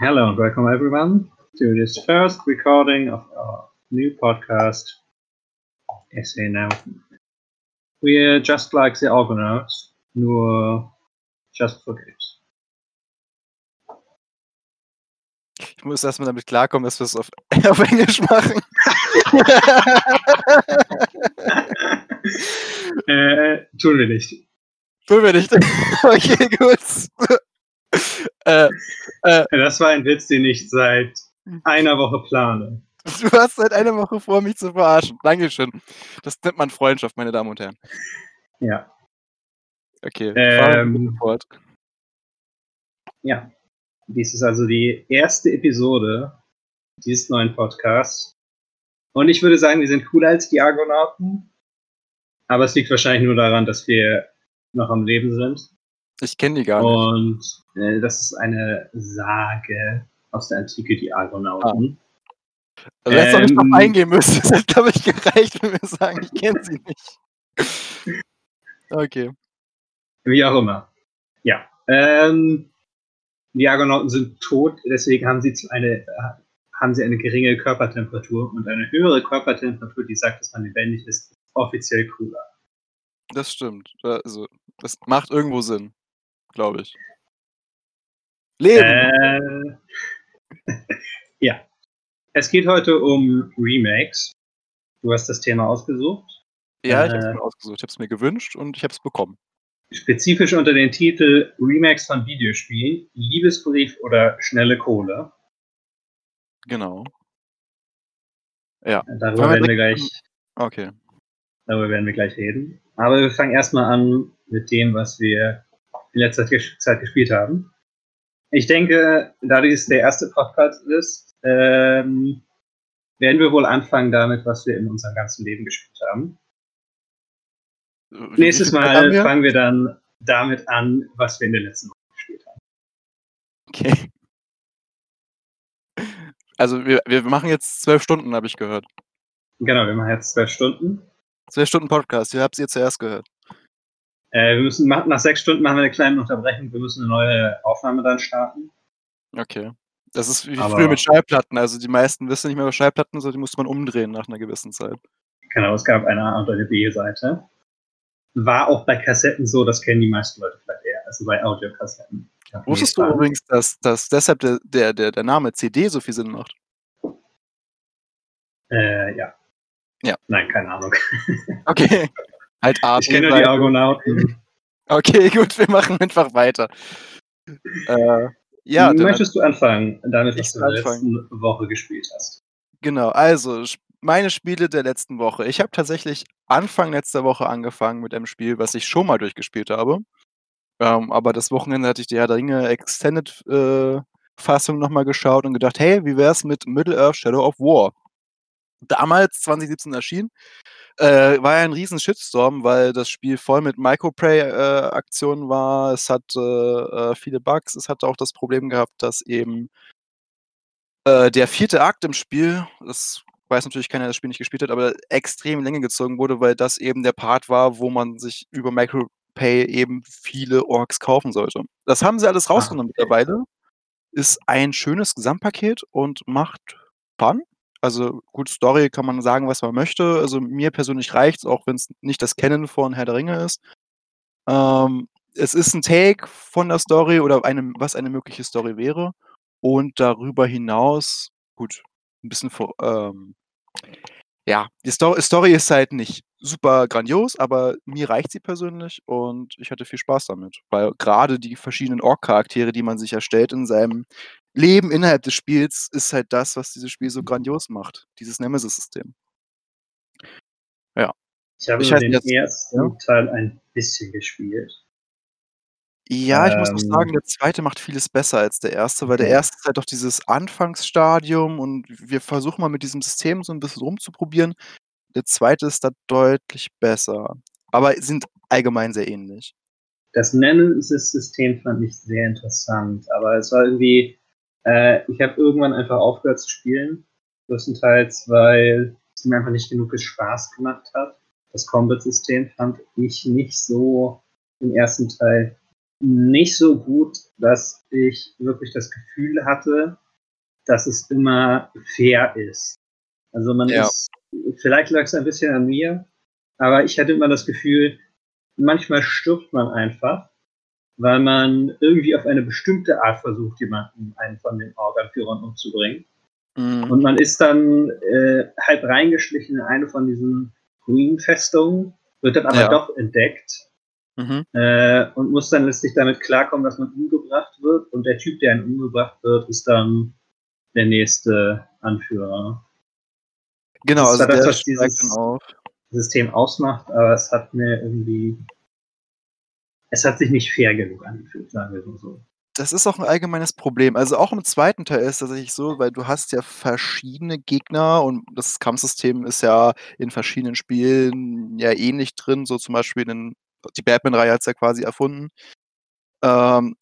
Hello and welcome everyone to this first recording of our new podcast, Essay Now. We're just like the Argonauts, nur just for games. Ich muss erstmal damit klarkommen, dass wir es auf, auf Englisch machen. äh, tun wir nicht. Tun wir nicht. Okay, gut. äh, äh, das war ein Witz, den ich seit einer Woche plane. Du hast seit einer Woche vor, mich zu verarschen. Dankeschön. Das nennt man Freundschaft, meine Damen und Herren. Ja. Okay, ähm, fort. Ja. Dies ist also die erste Episode dieses neuen Podcasts. Und ich würde sagen, wir sind cooler als die Argonauten. Aber es liegt wahrscheinlich nur daran, dass wir noch am Leben sind. Ich kenne die gar nicht. Und äh, das ist eine Sage aus der Antike, die Argonauten. Ah. Also ähm, hättest du nicht noch eingehen müssen. Das hätte, glaube ich, gereicht, wenn wir sagen, ich kenne sie nicht. Okay. Wie auch immer. Ja. Ähm, die Argonauten sind tot, deswegen haben sie eine, haben sie eine geringe Körpertemperatur und eine höhere Körpertemperatur, die sagt, dass man lebendig ist, ist offiziell cooler. Das stimmt. Also, das macht irgendwo Sinn, glaube ich. Leben! Äh, ja. Es geht heute um Remakes. Du hast das Thema ausgesucht. Ja, ich habe es mir ausgesucht. Ich habe es mir gewünscht und ich habe es bekommen. Spezifisch unter den Titel Remakes von Videospielen, Liebesbrief oder Schnelle Kohle. Genau. Ja. Darüber werden wir gleich. Okay. Darüber werden wir gleich reden. Aber wir fangen erstmal an mit dem, was wir in letzter Zeit gespielt haben. Ich denke, da dies der erste Podcast ist, ähm, werden wir wohl anfangen damit, was wir in unserem ganzen Leben gespielt haben. Wie Nächstes Mal wir? fangen wir dann damit an, was wir in der letzten Woche gespielt haben. Okay. Also wir, wir machen jetzt zwölf Stunden, habe ich gehört. Genau, wir machen jetzt zwölf Stunden. Zwölf Stunden Podcast, ihr habt es ihr zuerst gehört. Äh, wir müssen nach sechs Stunden machen wir eine kleine Unterbrechung. Wir müssen eine neue Aufnahme dann starten. Okay. Das ist wie Aber früher mit Schallplatten. Also die meisten wissen nicht mehr über Schallplatten, sondern die musste man umdrehen nach einer gewissen Zeit. Genau, es gab eine A- und eine B-Seite. War auch bei Kassetten so, das kennen die meisten Leute vielleicht eher, also bei Audiokassetten. Wusstest du übrigens, dass, dass deshalb der, der, der Name CD so viel Sinn macht? Äh, ja. Ja. Nein, keine Ahnung. Okay. Halt Art Ich kenne nur die Argonauten. Okay, gut, wir machen einfach weiter. Äh, ja, Möchtest du anfangen, damit, was du in der letzten Woche gespielt hast? Genau, also meine Spiele der letzten Woche. Ich habe tatsächlich Anfang letzter Woche angefangen mit einem Spiel, was ich schon mal durchgespielt habe. Ähm, aber das Wochenende hatte ich die Herr der Ringe Extended äh, Fassung nochmal geschaut und gedacht, hey, wie wär's mit Middle-earth Shadow of War? Damals, 2017 erschienen, äh, war ja ein riesen Shitstorm, weil das Spiel voll mit Microprey-Aktionen äh, war. Es hatte äh, viele Bugs. Es hatte auch das Problem gehabt, dass eben äh, der vierte Akt im Spiel, das weiß natürlich keiner, der das Spiel nicht gespielt hat, aber extrem Länge gezogen wurde, weil das eben der Part war, wo man sich über Micropay eben viele Orks kaufen sollte. Das haben sie alles ah, rausgenommen ah, okay. mittlerweile. Ist ein schönes Gesamtpaket und macht Fun. Also gut, Story kann man sagen, was man möchte. Also mir persönlich reicht es, auch wenn es nicht das Kennen von Herr der Ringe ist. Ähm, es ist ein Take von der Story oder eine, was eine mögliche Story wäre. Und darüber hinaus, gut, ein bisschen vor, ähm, ja, die Sto Story ist halt nicht super grandios, aber mir reicht sie persönlich und ich hatte viel Spaß damit. Weil gerade die verschiedenen Ork-Charaktere, die man sich erstellt in seinem Leben innerhalb des Spiels, ist halt das, was dieses Spiel so grandios macht. Dieses Nemesis-System. Ja. Ich habe ich den jetzt, ersten ja? Teil ein bisschen gespielt. Ja, ich muss auch sagen, ähm. der zweite macht vieles besser als der erste, weil der erste ist halt doch dieses Anfangsstadium und wir versuchen mal mit diesem System so ein bisschen rumzuprobieren. Der zweite ist da deutlich besser, aber sind allgemein sehr ähnlich. Das Nemesis-System fand ich sehr interessant, aber es war irgendwie, äh, ich habe irgendwann einfach aufgehört zu spielen, größtenteils, weil es mir einfach nicht genug Spaß gemacht hat. Das Combat-System fand ich nicht so im ersten Teil nicht so gut, dass ich wirklich das Gefühl hatte, dass es immer fair ist. Also man ja. ist, vielleicht lag es ein bisschen an mir, aber ich hatte immer das Gefühl, manchmal stirbt man einfach, weil man irgendwie auf eine bestimmte Art versucht, jemanden, einen von den Organführern umzubringen. Mhm. Und man ist dann äh, halb reingeschlichen in eine von diesen Ruinenfestungen, wird dann aber ja. doch entdeckt mhm. äh, und muss dann letztlich damit klarkommen, dass man umgebracht wird. Und der Typ, der einen umgebracht wird, ist dann der nächste Anführer. Genau, also das, was dieses System ausmacht, aber es hat mir irgendwie es hat sich nicht fair genug angefühlt, sagen wir so das ist auch ein allgemeines Problem. Also, auch im zweiten Teil ist es tatsächlich so, weil du hast ja verschiedene Gegner und das Kampfsystem ist ja in verschiedenen Spielen ja ähnlich drin, so zum Beispiel in die Batman-Reihe hat es ja quasi erfunden. Ähm,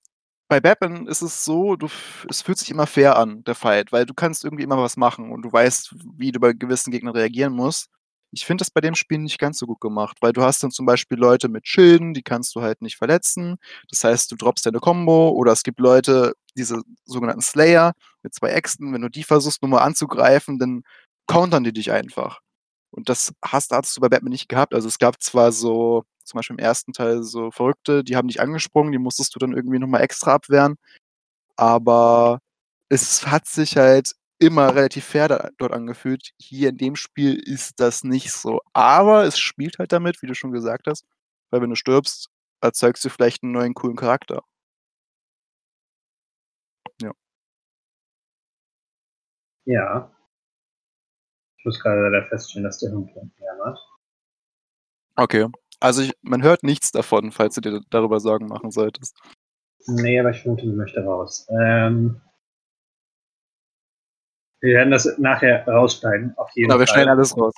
bei Batman ist es so, du es fühlt sich immer fair an, der Fight, weil du kannst irgendwie immer was machen und du weißt, wie du bei gewissen Gegnern reagieren musst. Ich finde das bei dem Spiel nicht ganz so gut gemacht, weil du hast dann zum Beispiel Leute mit Schilden, die kannst du halt nicht verletzen. Das heißt, du droppst deine Combo oder es gibt Leute, diese sogenannten Slayer mit zwei Äxten, wenn du die versuchst, nur mal anzugreifen, dann countern die dich einfach. Und das hast, hattest du bei Batman nicht gehabt. Also es gab zwar so, zum Beispiel im ersten Teil so Verrückte, die haben dich angesprungen, die musstest du dann irgendwie nochmal extra abwehren. Aber es hat sich halt immer relativ fair dort angefühlt. Hier in dem Spiel ist das nicht so. Aber es spielt halt damit, wie du schon gesagt hast, weil wenn du stirbst, erzeugst du vielleicht einen neuen coolen Charakter. Ja. Ja. Ich muss gerade leider feststellen, dass der Hund jammert. Okay. Also ich, man hört nichts davon, falls du dir darüber Sorgen machen solltest. Nee, aber ich vermute, sie möchte raus. Ähm, wir werden das nachher rausschneiden, auf jeden genau, Fall. wir schneiden alles raus.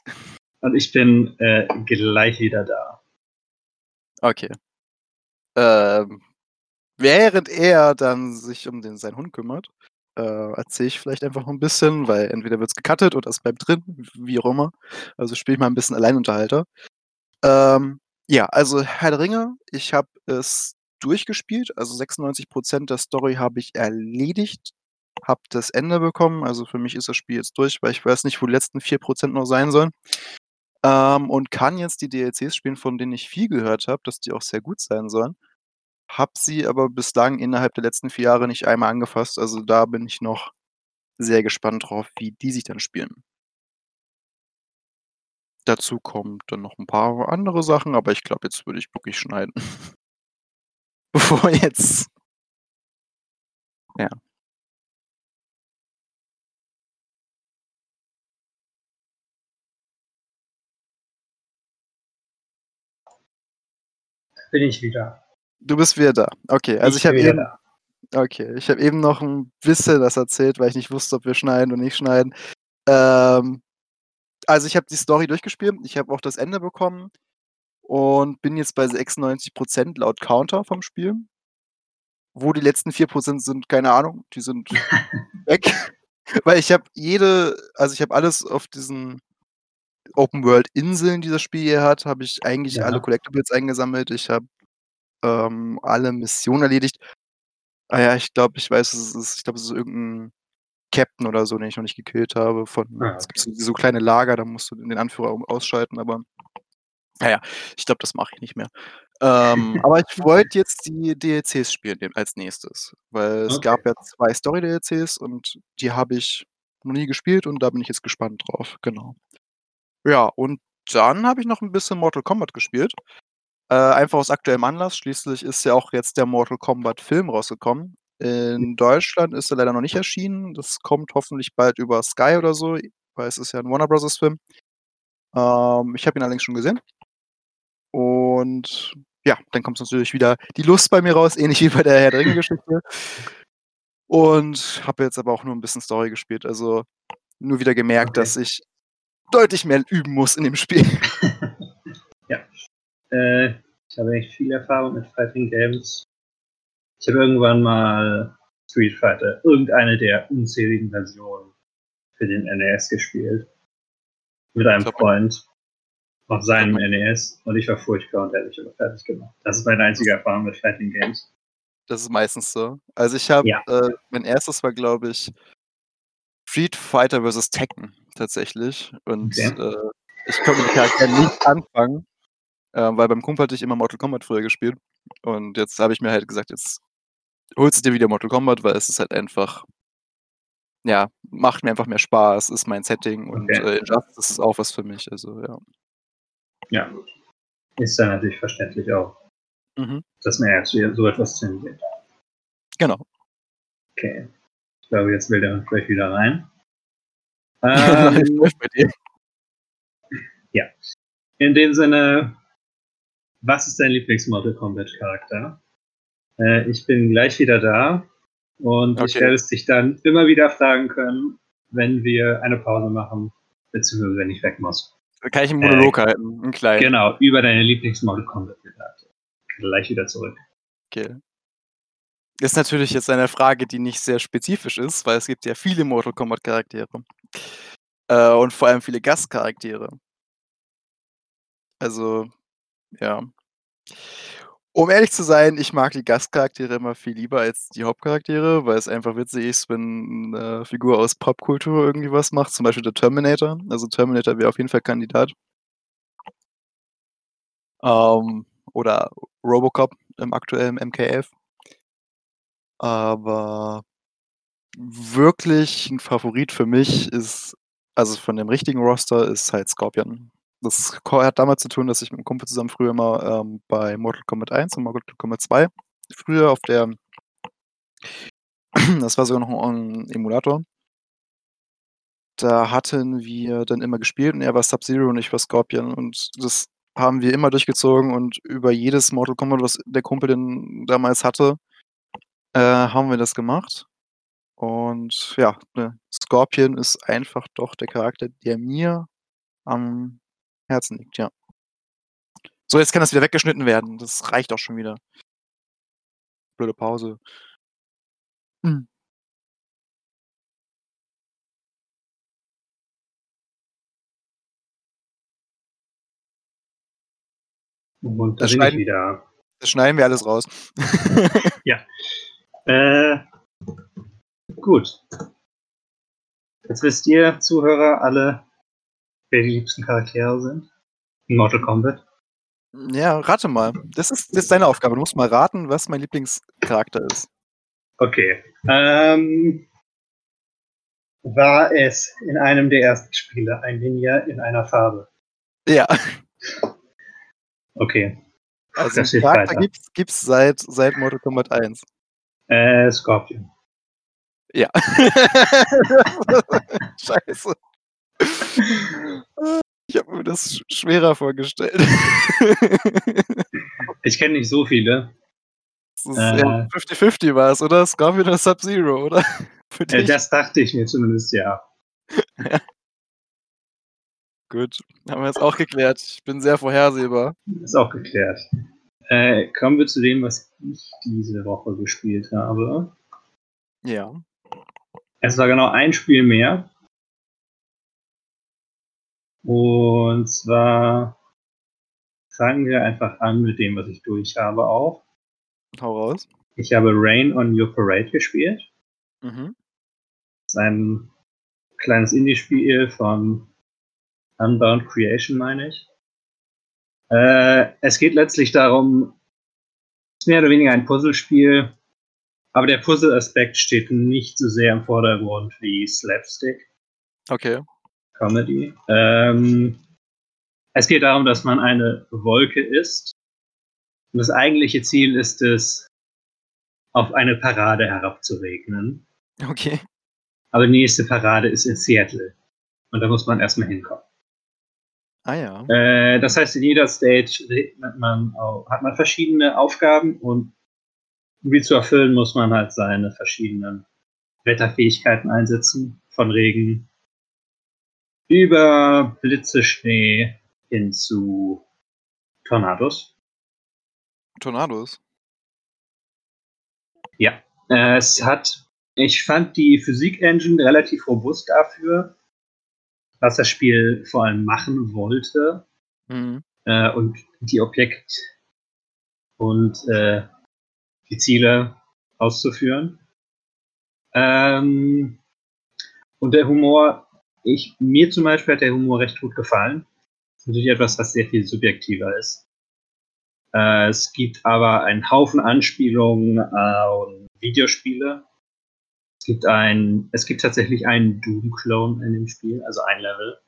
Und ich bin äh, gleich wieder da. Okay. Ähm, während er dann sich um den, seinen Hund kümmert, äh, erzähle ich vielleicht einfach noch ein bisschen, weil entweder wird es gecuttet oder es bleibt drin, wie auch immer. Also spiele ich mal ein bisschen Alleinunterhalter. Ähm, ja, also Herr der Ringe, ich habe es durchgespielt, also 96% der Story habe ich erledigt habe das Ende bekommen. Also für mich ist das Spiel jetzt durch, weil ich weiß nicht, wo die letzten 4% noch sein sollen. Ähm, und kann jetzt die DLCs spielen, von denen ich viel gehört habe, dass die auch sehr gut sein sollen. Hab sie aber bislang innerhalb der letzten vier Jahre nicht einmal angefasst. Also da bin ich noch sehr gespannt drauf, wie die sich dann spielen. Dazu kommt dann noch ein paar andere Sachen, aber ich glaube, jetzt würde ich wirklich schneiden. Bevor jetzt. Ja. Bin ich wieder. Du bist wieder da. Okay, also ich, ich habe eben. Da. Okay, ich habe eben noch ein bisschen das erzählt, weil ich nicht wusste, ob wir schneiden oder nicht schneiden. Ähm, also ich habe die Story durchgespielt, ich habe auch das Ende bekommen und bin jetzt bei 96% laut Counter vom Spiel. Wo die letzten 4% sind, keine Ahnung, die sind weg. Weil ich habe jede, also ich habe alles auf diesen Open-World-Inseln, die das Spiel hier hat, habe ich eigentlich ja. alle Collectibles eingesammelt. Ich habe ähm, alle Missionen erledigt. Ah ja, ich glaube, ich weiß, es ist, ich glaube, es ist irgendein Captain oder so, den ich noch nicht gekillt habe. Von, ah, okay. Es gibt so, so, kleine Lager, da musst du den Anführer ausschalten, aber naja, ich glaube, das mache ich nicht mehr. Ähm, aber ich wollte jetzt die DLCs spielen als nächstes, weil es okay. gab ja zwei Story-DLCs und die habe ich noch nie gespielt und da bin ich jetzt gespannt drauf, genau. Ja, und dann habe ich noch ein bisschen Mortal Kombat gespielt. Äh, einfach aus aktuellem Anlass. Schließlich ist ja auch jetzt der Mortal Kombat Film rausgekommen. In Deutschland ist er leider noch nicht erschienen. Das kommt hoffentlich bald über Sky oder so, weil es ist ja ein Warner Bros. Film. Ähm, ich habe ihn allerdings schon gesehen. Und ja, dann kommt natürlich wieder die Lust bei mir raus, ähnlich wie bei der Herr der Ringe-Geschichte. Und habe jetzt aber auch nur ein bisschen Story gespielt. Also nur wieder gemerkt, okay. dass ich deutlich mehr üben muss in dem Spiel. ja. Äh, ich habe echt viel Erfahrung mit Fighting Games. Ich habe irgendwann mal Street Fighter, irgendeine der unzähligen Versionen für den NES gespielt. Mit einem Freund auf seinem NES und ich war furchtbar und hätte mich aber fertig gemacht. Das ist meine einzige Erfahrung mit Fighting Games. Das ist meistens so. Also ich habe, Ja. äh, mein erstes war, glaube ich, Street Fighter vs. Tekken tatsächlich. Und Okay. äh, ich konnte mit den Charakteren nicht anfangen, äh, weil beim Kumpel hatte ich immer Mortal Kombat früher gespielt. Und jetzt habe ich mir halt gesagt, jetzt holst du dir wieder Mortal Kombat, weil es ist halt einfach, ja, macht mir einfach mehr Spaß, ist mein Setting und Okay. äh, Injustice ist auch was für mich. Also ja. Ja. Ist dann natürlich verständlich auch, Mhm. dass man jetzt wieder so etwas tendiert. Genau. Okay. Ich glaube, jetzt will der vielleicht wieder rein. Ähm, dir. in dem Sinne, was ist dein Lieblings-Mortal Kombat-Charakter? Äh, ich bin gleich wieder da und ich Okay. werde es dich dann immer wieder fragen können, wenn wir eine Pause machen, beziehungsweise wenn ich weg muss. Da kann ich einen Monolog halten, einen kleinen. Genau, über deine Lieblings-Mortal Kombat-Charakter. Gleich wieder zurück. Okay. Ist natürlich jetzt eine Frage, die nicht sehr spezifisch ist, weil es gibt ja viele Mortal Kombat Charaktere. Äh, und vor allem viele Gastcharaktere. Also, ja. Um ehrlich zu sein, ich mag die Gastcharaktere immer viel lieber als die Hauptcharaktere, weil es einfach witzig ist, wenn eine Figur aus Popkultur irgendwie was macht, zum Beispiel der Terminator. Also Terminator wäre auf jeden Fall Kandidat. Ähm, oder Robocop im aktuellen MK11. Aber wirklich ein Favorit für mich ist, also von dem richtigen Roster, ist halt Scorpion. Das hat damit zu tun, dass ich mit einem Kumpel zusammen früher immer ähm, bei Mortal Kombat 1 und Mortal Kombat 2 früher auf der, das war sogar noch ein Emulator. Da hatten wir dann immer gespielt und er war Sub-Zero und ich war Scorpion und das haben wir immer durchgezogen und über jedes Mortal Kombat, was der Kumpel denn damals hatte, äh, haben wir das gemacht. Und ja, ne, Scorpion ist einfach doch der Charakter, der mir am Herzen liegt, ja. So, jetzt kann das wieder weggeschnitten werden. Das reicht auch schon wieder. Blöde Pause. Hm. Und da Das schneiden-. Das schneiden wir alles raus. Äh, gut. Jetzt wisst ihr, Zuhörer, alle, wer die liebsten Charaktere sind in Mortal Kombat. ja, rate mal. Das ist, das ist deine Aufgabe. Du musst mal raten, was mein Lieblingscharakter ist. Okay. Ähm, war es in einem der ersten Spiele ein Ninja in einer Farbe? Ja, Okay. also den Charakter gibt's, gibt's seit, seit Mortal Kombat 1. Äh, Scorpion. Ja. Scheiße. Ich habe mir das sch- schwerer vorgestellt. Ich kenne nicht so viele. Das ist, Äh. ja, 50-50 war es, oder? Scorpion oder Sub-Zero, oder? Äh, das dachte ich mir zumindest, ja. Gut, haben wir jetzt auch geklärt. Ich bin sehr vorhersehbar. Ist auch geklärt. Äh, kommen wir zu dem, was ich diese Woche gespielt habe. Ja. Es war genau ein Spiel mehr. Und zwar fangen wir einfach an mit dem, was ich durch habe auch. Hau raus. Ich habe Rain on Your Parade gespielt. Mhm. Das ist ein kleines Indie-Spiel von Unbound Creation, meine ich. Äh, es geht letztlich darum, es ist mehr oder weniger ein Puzzlespiel, aber der Puzzle-Aspekt steht nicht so sehr im Vordergrund wie Slapstick. Okay. Comedy. Ähm, es geht darum, dass man eine Wolke ist. Und das eigentliche Ziel ist es, auf eine Parade herabzuregnen. Okay. Aber die nächste Parade ist in Seattle. Und da muss man erstmal hinkommen. Ah ja. Äh, das heißt, in jeder Stage hat man, auch, hat man verschiedene Aufgaben und um die zu erfüllen, muss man halt seine verschiedenen Wetterfähigkeiten einsetzen. Von Regen über Blitze, Schnee hin zu Tornados. Tornados. Ja. Äh, es hat, ich fand die Physik-Engine relativ robust dafür, was das Spiel vor allem machen wollte. Mhm. äh, und die Objekt und äh, die Ziele auszuführen. Ähm, und der Humor, ich, mir zum Beispiel hat der Humor recht gut gefallen. Das ist natürlich etwas, was sehr viel subjektiver ist. Äh, es gibt aber einen Haufen Anspielungen äh, Videospiele. Es gibt ein, es gibt tatsächlich einen Doom-Clone in dem Spiel, also ein Level,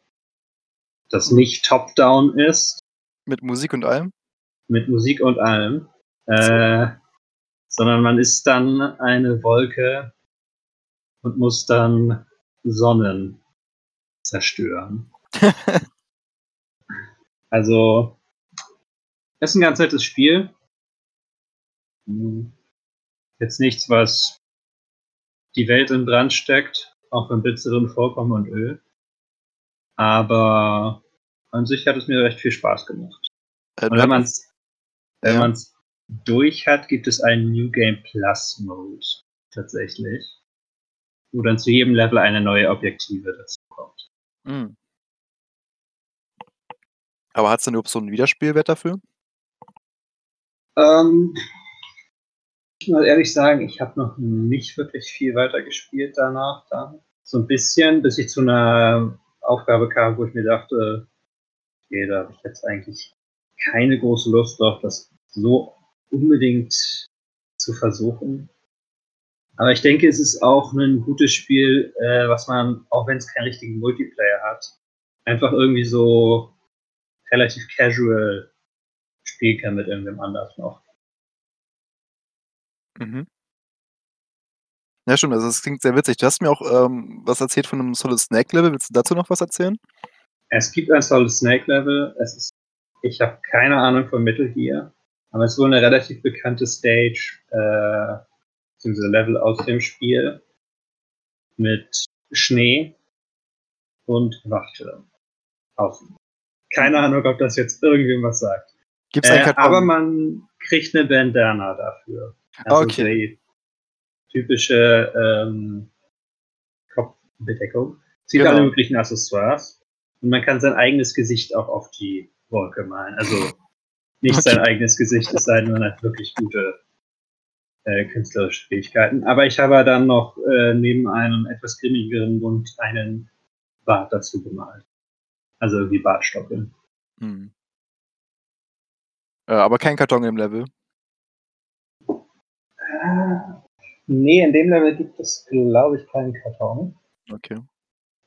das nicht top-down ist. Mit Musik und allem? Mit Musik und allem. Äh, sondern man ist dann eine Wolke und muss dann Sonnen zerstören. also, es ist ein ganz nettes Spiel. Hm. Jetzt nichts, was die Welt in Brand steckt, auch wenn Blitze drin vorkommen und Öl. Aber an sich hat es mir recht viel Spaß gemacht. Äh, und wenn man es wenn ja. durch hat, gibt es einen New Game Plus Mode tatsächlich, wo dann zu jedem Level eine neue Objektive dazu kommt. Mhm. Aber hat es denn überhaupt so einen Wiederspielwert dafür? Ähm, ich muss ehrlich sagen, ich habe noch nicht wirklich viel weiter gespielt danach dann. So ein bisschen, bis ich zu einer Aufgabe kam, wo ich mir dachte, okay, da habe ich jetzt eigentlich keine große Lust drauf, das so unbedingt zu versuchen. Aber ich denke, es ist auch ein gutes Spiel, äh, was man, auch wenn es keinen richtigen Multiplayer hat, einfach irgendwie so relativ casual spielen kann mit irgendwem anders noch. Mhm. Ja, stimmt, also das klingt sehr witzig. Du hast mir auch ähm, was erzählt von einem Solid Snake Level. Willst du dazu noch was erzählen? Es gibt ein Solid Snake Level. Es ist, ich habe keine Ahnung von Metal Gear, aber es ist wohl eine relativ bekannte Stage, äh, beziehungsweise Level aus dem Spiel mit Schnee und Wachturm. Außen. Keine Ahnung, ob das jetzt irgendwem was sagt. Gibt's äh, aber man kriegt eine Bandana dafür. Also okay. Typische ähm, Kopfbedeckung. Sieht genau. alle möglichen Accessoires. Und man kann sein eigenes Gesicht auch auf die Wolke malen. Also nicht okay. sein eigenes Gesicht, es sei denn, man hat wirklich gute äh, künstlerische Fähigkeiten. Aber ich habe dann noch äh, neben einem etwas grimmigeren Mund einen Bart dazu gemalt. Also wie Bartstoppeln. Hm. Äh, aber kein Karton im Level. Nee, in dem Level gibt es, glaube ich, keinen Karton. Okay.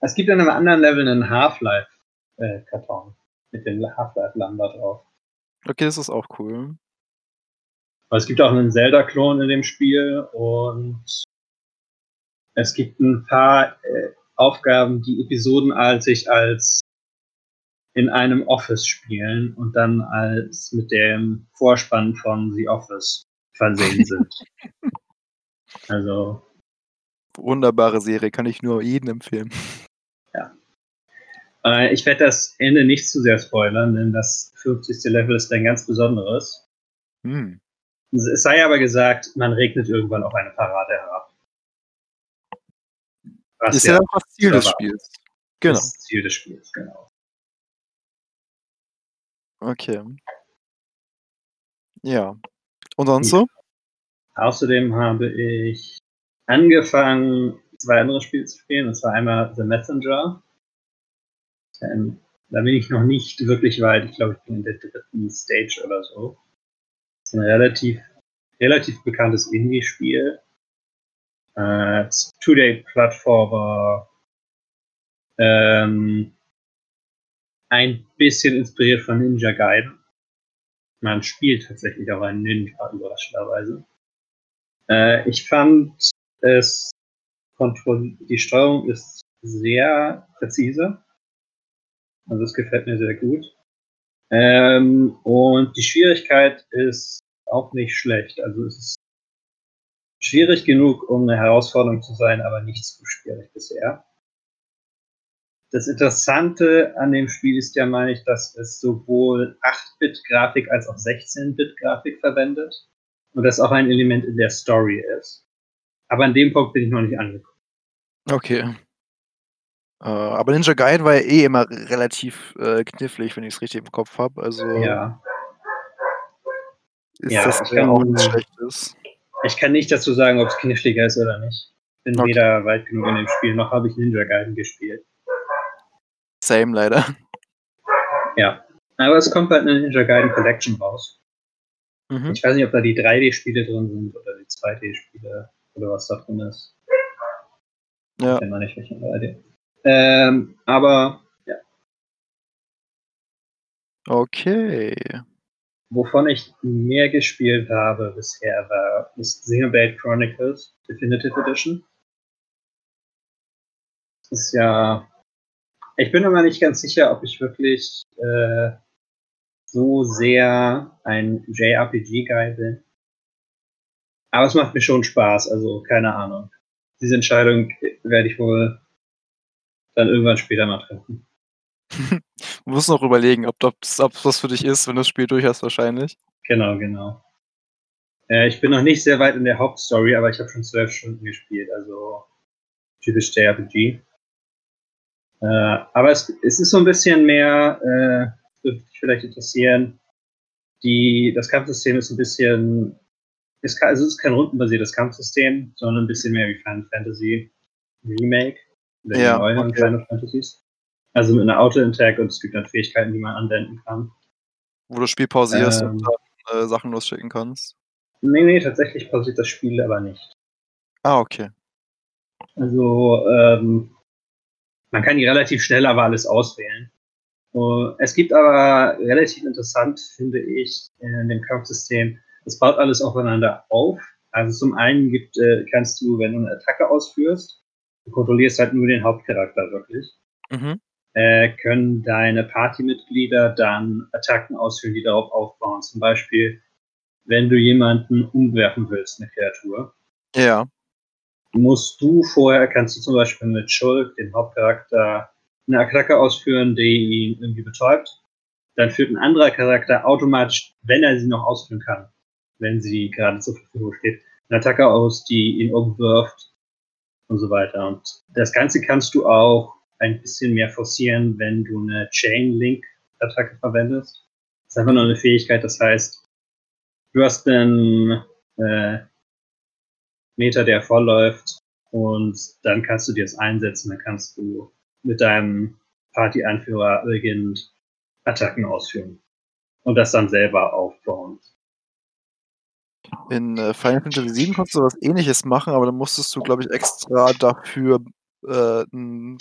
Es gibt in einem anderen Level einen Half-Life-Karton äh, mit dem Half-Life-Lambda drauf. Okay, das ist auch cool. Aber es gibt auch einen Zelda-Klon in dem Spiel und es gibt ein paar äh, Aufgaben, die episodenartig als in einem Office spielen und dann als mit dem Vorspann von The Office versehen sind. also. Wunderbare Serie, kann ich nur jedem empfehlen. Ja. Äh, ich werde das Ende nicht zu sehr spoilern, denn das 50. Level ist ein ganz besonderes. Hm. Es sei aber gesagt, man regnet irgendwann auf eine Parade herab. Was ist ja, ja das Ziel des Spiels. Genau. Das Ziel des Spiels, genau. Okay. Ja. Und sonst so? Außerdem habe ich angefangen, zwei andere Spiele zu spielen. Das war einmal The Messenger. Ähm, da bin ich noch nicht wirklich weit. Ich glaube, ich bin in der dritten Stage oder so. Das ist ein relativ, relativ bekanntes Indie-Spiel. Äh, Two-Day-Plattformer. Ähm, ein bisschen inspiriert von Ninja Gaiden. Man spielt tatsächlich auch einen Ninja, überraschenderweise. Äh, ich fand es, die Steuerung ist sehr präzise. Also es gefällt mir sehr gut. Ähm, und die Schwierigkeit ist auch nicht schlecht. Also es ist schwierig genug, um eine Herausforderung zu sein, aber nicht zu schwierig bisher. Das Interessante an dem Spiel ist ja, meine ich, dass es sowohl 8-Bit-Grafik als auch 16-Bit-Grafik verwendet und das auch ein Element in der Story ist. Aber an dem Punkt bin ich noch nicht angekommen. Okay. Äh, aber Ninja Gaiden war ja eh immer relativ äh, knifflig, wenn ich es richtig im Kopf habe. Also ja. ist ja, das ja auch nichts Schlechtes. Ich kann nicht dazu sagen, ob es kniffliger ist oder nicht. Bin Okay. weder weit genug in dem Spiel, noch habe ich Ninja Gaiden gespielt. Same leider. Ja. Aber es kommt halt eine Ninja Gaiden Collection raus. Mhm. Ich weiß nicht, ob da die 3D-Spiele drin sind oder die 2D-Spiele oder was da drin ist. Ja. Ich weiß nicht, welche 3D. Ähm, aber ja, Okay. wovon ich mehr gespielt habe bisher war ist Xenoblade Chronicles Definitive Edition. Das ist ja. Ich bin immer nicht ganz sicher, ob ich wirklich äh, so sehr ein JRPG-Guy bin. Aber es macht mir schon Spaß, also keine Ahnung. Diese Entscheidung werde ich wohl dann irgendwann später mal treffen. Du musst noch überlegen, ob das ob was für dich ist, wenn du das Spiel durch hast wahrscheinlich. Genau, genau. Äh, ich bin noch nicht sehr weit in der Hauptstory, aber ich habe schon zwölf Stunden gespielt, also typisch JRPG. Äh, aber es, es ist so ein bisschen mehr, äh, würde dich vielleicht interessieren, die, das Kampfsystem ist ein bisschen, ist, ke- also es ist kein rundenbasiertes Kampfsystem, sondern ein bisschen mehr wie Final Fantasy Remake oder Ja, neueren okay. Final Fantasies. Also mit einer Auto-Attack und es gibt dann Fähigkeiten, die man anwenden kann. Wo du das Spiel pausierst Ähm. und dann äh, Sachen losschicken kannst. Nee, nee, tatsächlich pausiert das Spiel aber nicht. Ah, okay. Also, ähm, man kann die relativ schnell aber alles auswählen. Es gibt aber relativ interessant, finde ich, in dem Kampfsystem, es baut alles aufeinander auf. Also zum einen gibt, äh, kannst du, wenn du eine Attacke ausführst, du kontrollierst halt nur den Hauptcharakter wirklich, Mhm. äh, können deine Partymitglieder dann Attacken ausführen, die darauf aufbauen. Zum Beispiel, wenn du jemanden umwerfen willst, eine Kreatur, Ja. Musst du vorher, kannst du zum Beispiel mit Schulk, dem Hauptcharakter, eine Attacke ausführen, die ihn irgendwie betäubt. Dann führt ein anderer Charakter automatisch, wenn er sie noch ausführen kann, wenn sie gerade zur Verfügung steht, eine Attacke aus, die ihn umwirft und so weiter. Und das Ganze kannst du auch ein bisschen mehr forcieren, wenn du eine Chain-Link-Attacke verwendest. Das ist einfach nur eine Fähigkeit, das heißt, du hast einen äh, Meter, der vorläuft und dann kannst du dir das einsetzen, dann kannst du mit deinem Party-Anführer beginnend Attacken ausführen und das dann selber aufbauen. In äh, Final Fantasy VII konntest du was ähnliches machen, aber dann musstest du, glaube ich, extra dafür äh, ein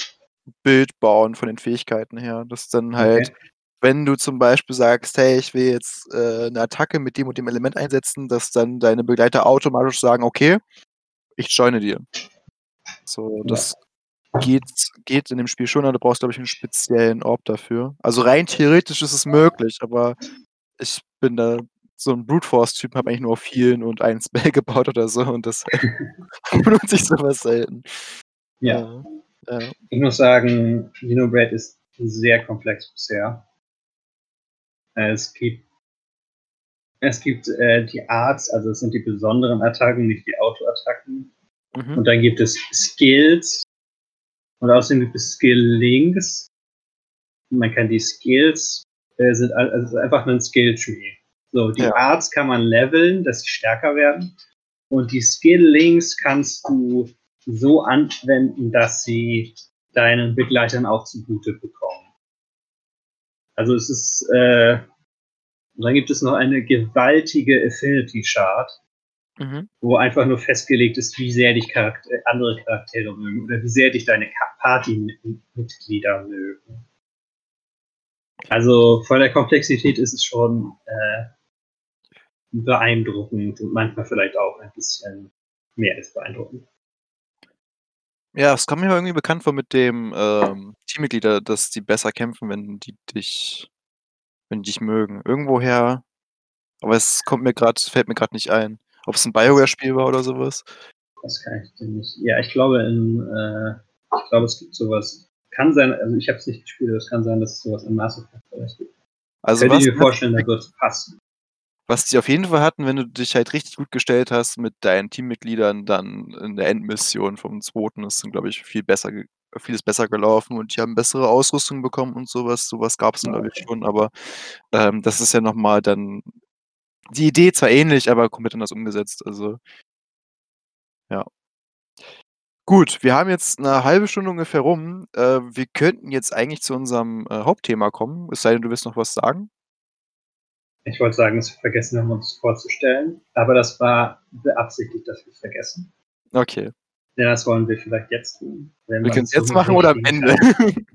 Bild bauen von den Fähigkeiten her. Das dann halt, wenn du zum Beispiel sagst, hey, ich will jetzt äh, eine Attacke mit dem und dem Element einsetzen, dass dann deine Begleiter automatisch sagen, okay, ich joine dir. So, das geht, geht in dem Spiel schon, aber du brauchst, glaube ich, einen speziellen Orb dafür. Also rein theoretisch ist es möglich, aber ich bin da so ein Brute Force-Typ, habe eigentlich nur auf Healen und einen Spell gebaut oder so und deshalb benutze ich sowas selten. Ja. Ja. ja. Ich muss sagen, Xenoblade ist sehr komplex bisher. Es gibt, es gibt äh, die Arts, also es sind die besonderen Attacken, nicht die Auto-Attacken. Mhm. Und dann gibt es Skills. Und außerdem gibt es Skill-Links. Man kann die Skills, äh, sind al- also einfach ein Skill-Tree. So, die Ja. Arts kann man leveln, dass sie stärker werden. Und die Skill-Links kannst du so anwenden, dass sie deinen Begleitern auch zugute bekommen. Also es ist, äh, und dann gibt es noch eine gewaltige Affinity-Chart, Mhm. wo einfach nur festgelegt ist, wie sehr dich Charakter andere Charaktere mögen oder wie sehr dich deine Partymitglieder mögen. Also von der Komplexität ist es schon äh, beeindruckend und manchmal vielleicht auch ein bisschen mehr als beeindruckend. Ja, es kommt mir irgendwie bekannt vor mit dem ähm, Teammitglieder, dass die besser kämpfen, wenn die dich, wenn die dich mögen. Irgendwoher, aber es kommt mir gerade, fällt mir gerade nicht ein. Ob es ein Bioware-Spiel war oder sowas. Das kann ich dir nicht. Ja, ich glaube, in, äh, ich glaube, es gibt sowas. Kann sein, also ich habe es nicht gespielt, aber es kann sein, dass es sowas in Mass Effect vielleicht gibt. Also Könnte ich mir vorstellen, da wird es passen. was die auf jeden Fall hatten, wenn du dich halt richtig gut gestellt hast mit deinen Teammitgliedern, dann in der Endmission vom zweiten ist dann, glaube ich, viel besser, vieles besser gelaufen und die haben bessere Ausrüstung bekommen und sowas. Sowas gab es dann, Ja, glaube ich, okay. schon, aber ähm, das ist ja nochmal dann die Idee zwar ähnlich, aber komplett anders umgesetzt. Also Ja. Gut, wir haben jetzt eine halbe Stunde ungefähr rum. Äh, wir könnten jetzt eigentlich zu unserem, äh, Hauptthema kommen, es sei denn, du willst noch was sagen? Ich wollte sagen, dass wir vergessen haben, uns vorzustellen, aber das war beabsichtigt, dass wir es vergessen. Okay. Ja, das wollen wir vielleicht jetzt tun. Wir können es jetzt machen oder am Ende.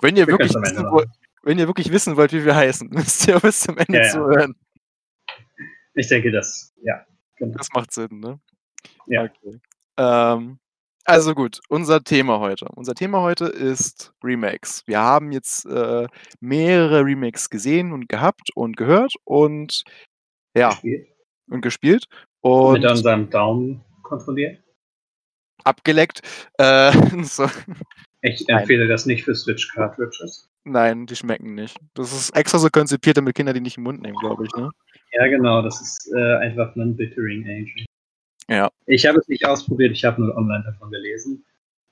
wenn, ihr wirklich wissen wollt, wenn ihr wirklich wissen wollt, wie wir heißen, müsst ihr bis zum Ende ja, zuhören. Ich denke, das, ja. Genau. Das macht Sinn, ne? Ja. Okay. Ähm, also gut, unser Thema heute. Unser Thema heute ist Remakes. Wir haben jetzt äh, mehrere Remakes gesehen und gehabt und gehört und ja. Gespielt. Und gespielt. Und Mit unserem Daumen kontrolliert abgeleckt. Äh, so. Ich empfehle Nein. das nicht für Switch-Cartridges. Nein, die schmecken nicht. Das ist extra so konzipiert, damit Kinder die nicht im Mund nehmen, glaube ich, ne? Ja, genau. Das ist äh, einfach ein Bittering Agent. Ja. Ich habe es nicht ausprobiert, ich habe nur online davon gelesen.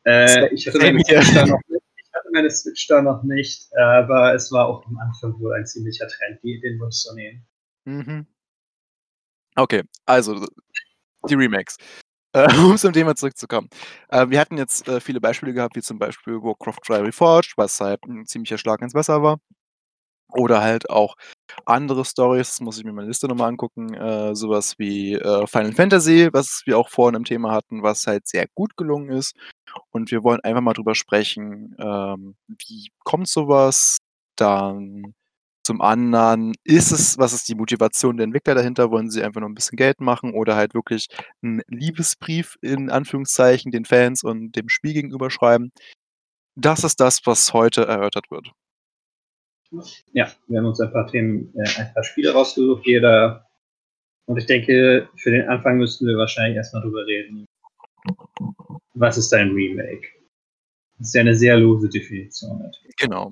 Äh, ich, hatte meine Switch da noch nicht, ich hatte meine Switch da noch nicht, aber es war auch am Anfang wohl ein ziemlicher Trend, die, den Wunsch zu nehmen. Mhm. Okay, also die Remakes. Äh, um zum Thema zurückzukommen. Äh, wir hatten jetzt äh, viele Beispiele gehabt, wie zum Beispiel Warcraft 3 Reforged, was halt ein ziemlicher Schlag ins Wasser war. Oder halt auch andere Stories, das muss ich mir meine Liste nochmal angucken, äh, sowas wie äh, Final Fantasy, was wir auch vorhin im Thema hatten, was halt sehr gut gelungen ist. Und wir wollen einfach mal drüber sprechen, ähm, wie kommt sowas, dann zum anderen ist es was ist die Motivation der Entwickler dahinter? Wollen sie einfach nur ein bisschen Geld machen oder halt wirklich einen Liebesbrief in Anführungszeichen den Fans und dem Spiel gegenüber schreiben? Das ist das, was heute erörtert wird. Ja, wir haben uns ein paar Themen, äh, ein paar Spiele rausgesucht, jeder. Und ich denke, für den Anfang müssten wir wahrscheinlich erstmal drüber reden. Was ist ein Remake? Das ist ja eine sehr lose Definition. Natürlich. Genau.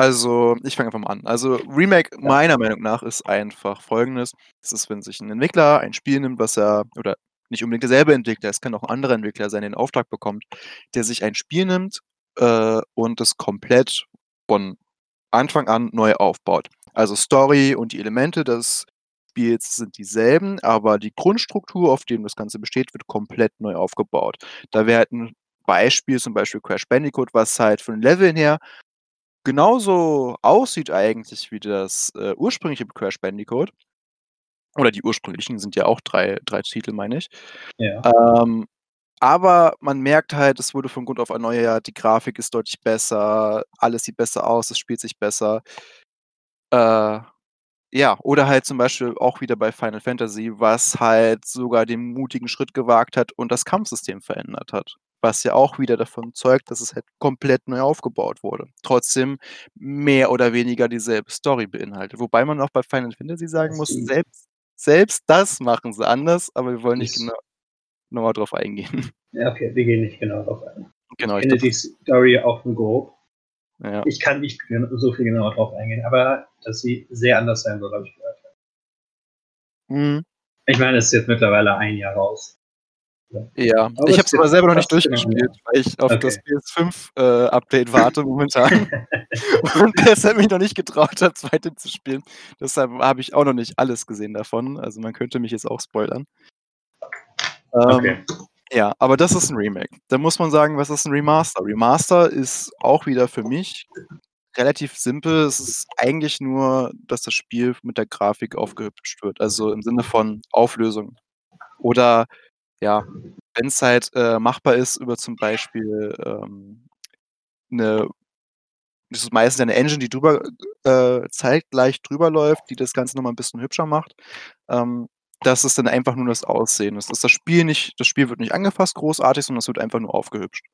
Also, ich fange einfach mal an. Also, Remake meiner Meinung nach ist einfach Folgendes: Es ist, wenn sich ein Entwickler ein Spiel nimmt, was er oder nicht unbedingt derselbe Entwickler, es kann auch 'n anderer Entwickler sein, der den Auftrag bekommt, der sich ein Spiel nimmt, äh, und das komplett von Anfang an neu aufbaut. Also, Story und die Elemente des Spiels sind dieselben, aber die Grundstruktur, auf dem das Ganze besteht, wird komplett neu aufgebaut. Da wäre halt 'n Beispiel, zum Beispiel Crash Bandicoot, was halt von Leveln her genauso aussieht eigentlich wie das, äh, ursprüngliche Crash Bandicoot. Oder die ursprünglichen sind ja auch drei drei Titel, meine ich. Ja. Ähm, aber man merkt halt, es wurde von Grund auf erneuert, die Grafik ist deutlich besser, alles sieht besser aus, es spielt sich besser. Äh, ja, oder halt zum Beispiel auch wieder bei Final Fantasy, was halt sogar den mutigen Schritt gewagt hat und das Kampfsystem verändert hat was ja auch wieder davon zeugt, dass es halt komplett neu aufgebaut wurde. Trotzdem mehr oder weniger dieselbe Story beinhaltet. Wobei man auch bei Final Fantasy sagen muss, selbst, selbst das machen sie anders, aber wir wollen nicht genau, genauer drauf eingehen. Ja, okay, wir gehen nicht genau drauf ein. Genau, ich kenne die Story auch nur grob. Ja. Ich kann nicht so viel genauer drauf eingehen, aber dass sie sehr anders sein soll, habe ich gehört. Mhm. Ich meine, es ist jetzt mittlerweile ein Jahr raus. Ja, aber ich habe es aber selber noch nicht durchgespielt, weil ich auf okay. das PS5-Update äh, warte momentan. und deshalb mich noch nicht getraut habe, zweite zu spielen. Deshalb habe ich auch noch nicht alles gesehen davon. Also man könnte mich jetzt auch spoilern. Ähm, okay. Ja, aber das ist ein Remake. Da muss man sagen, was ist ein Remaster? Remaster ist auch wieder für mich relativ simpel. Es ist eigentlich nur, dass das Spiel mit der Grafik aufgehübscht wird. Also im Sinne von Auflösung. Oder ja, wenn es halt, äh, machbar ist über zum Beispiel, ähm, 'ne das ist meistens eine Engine, die drüber äh, zeitgleich drüber läuft, die das Ganze noch mal 'n bisschen hübscher macht. Ähm, das ist dann einfach nur das Aussehen. Das ist das Spiel nicht das Spiel wird nicht angefasst großartig, sondern es wird einfach nur aufgehübscht.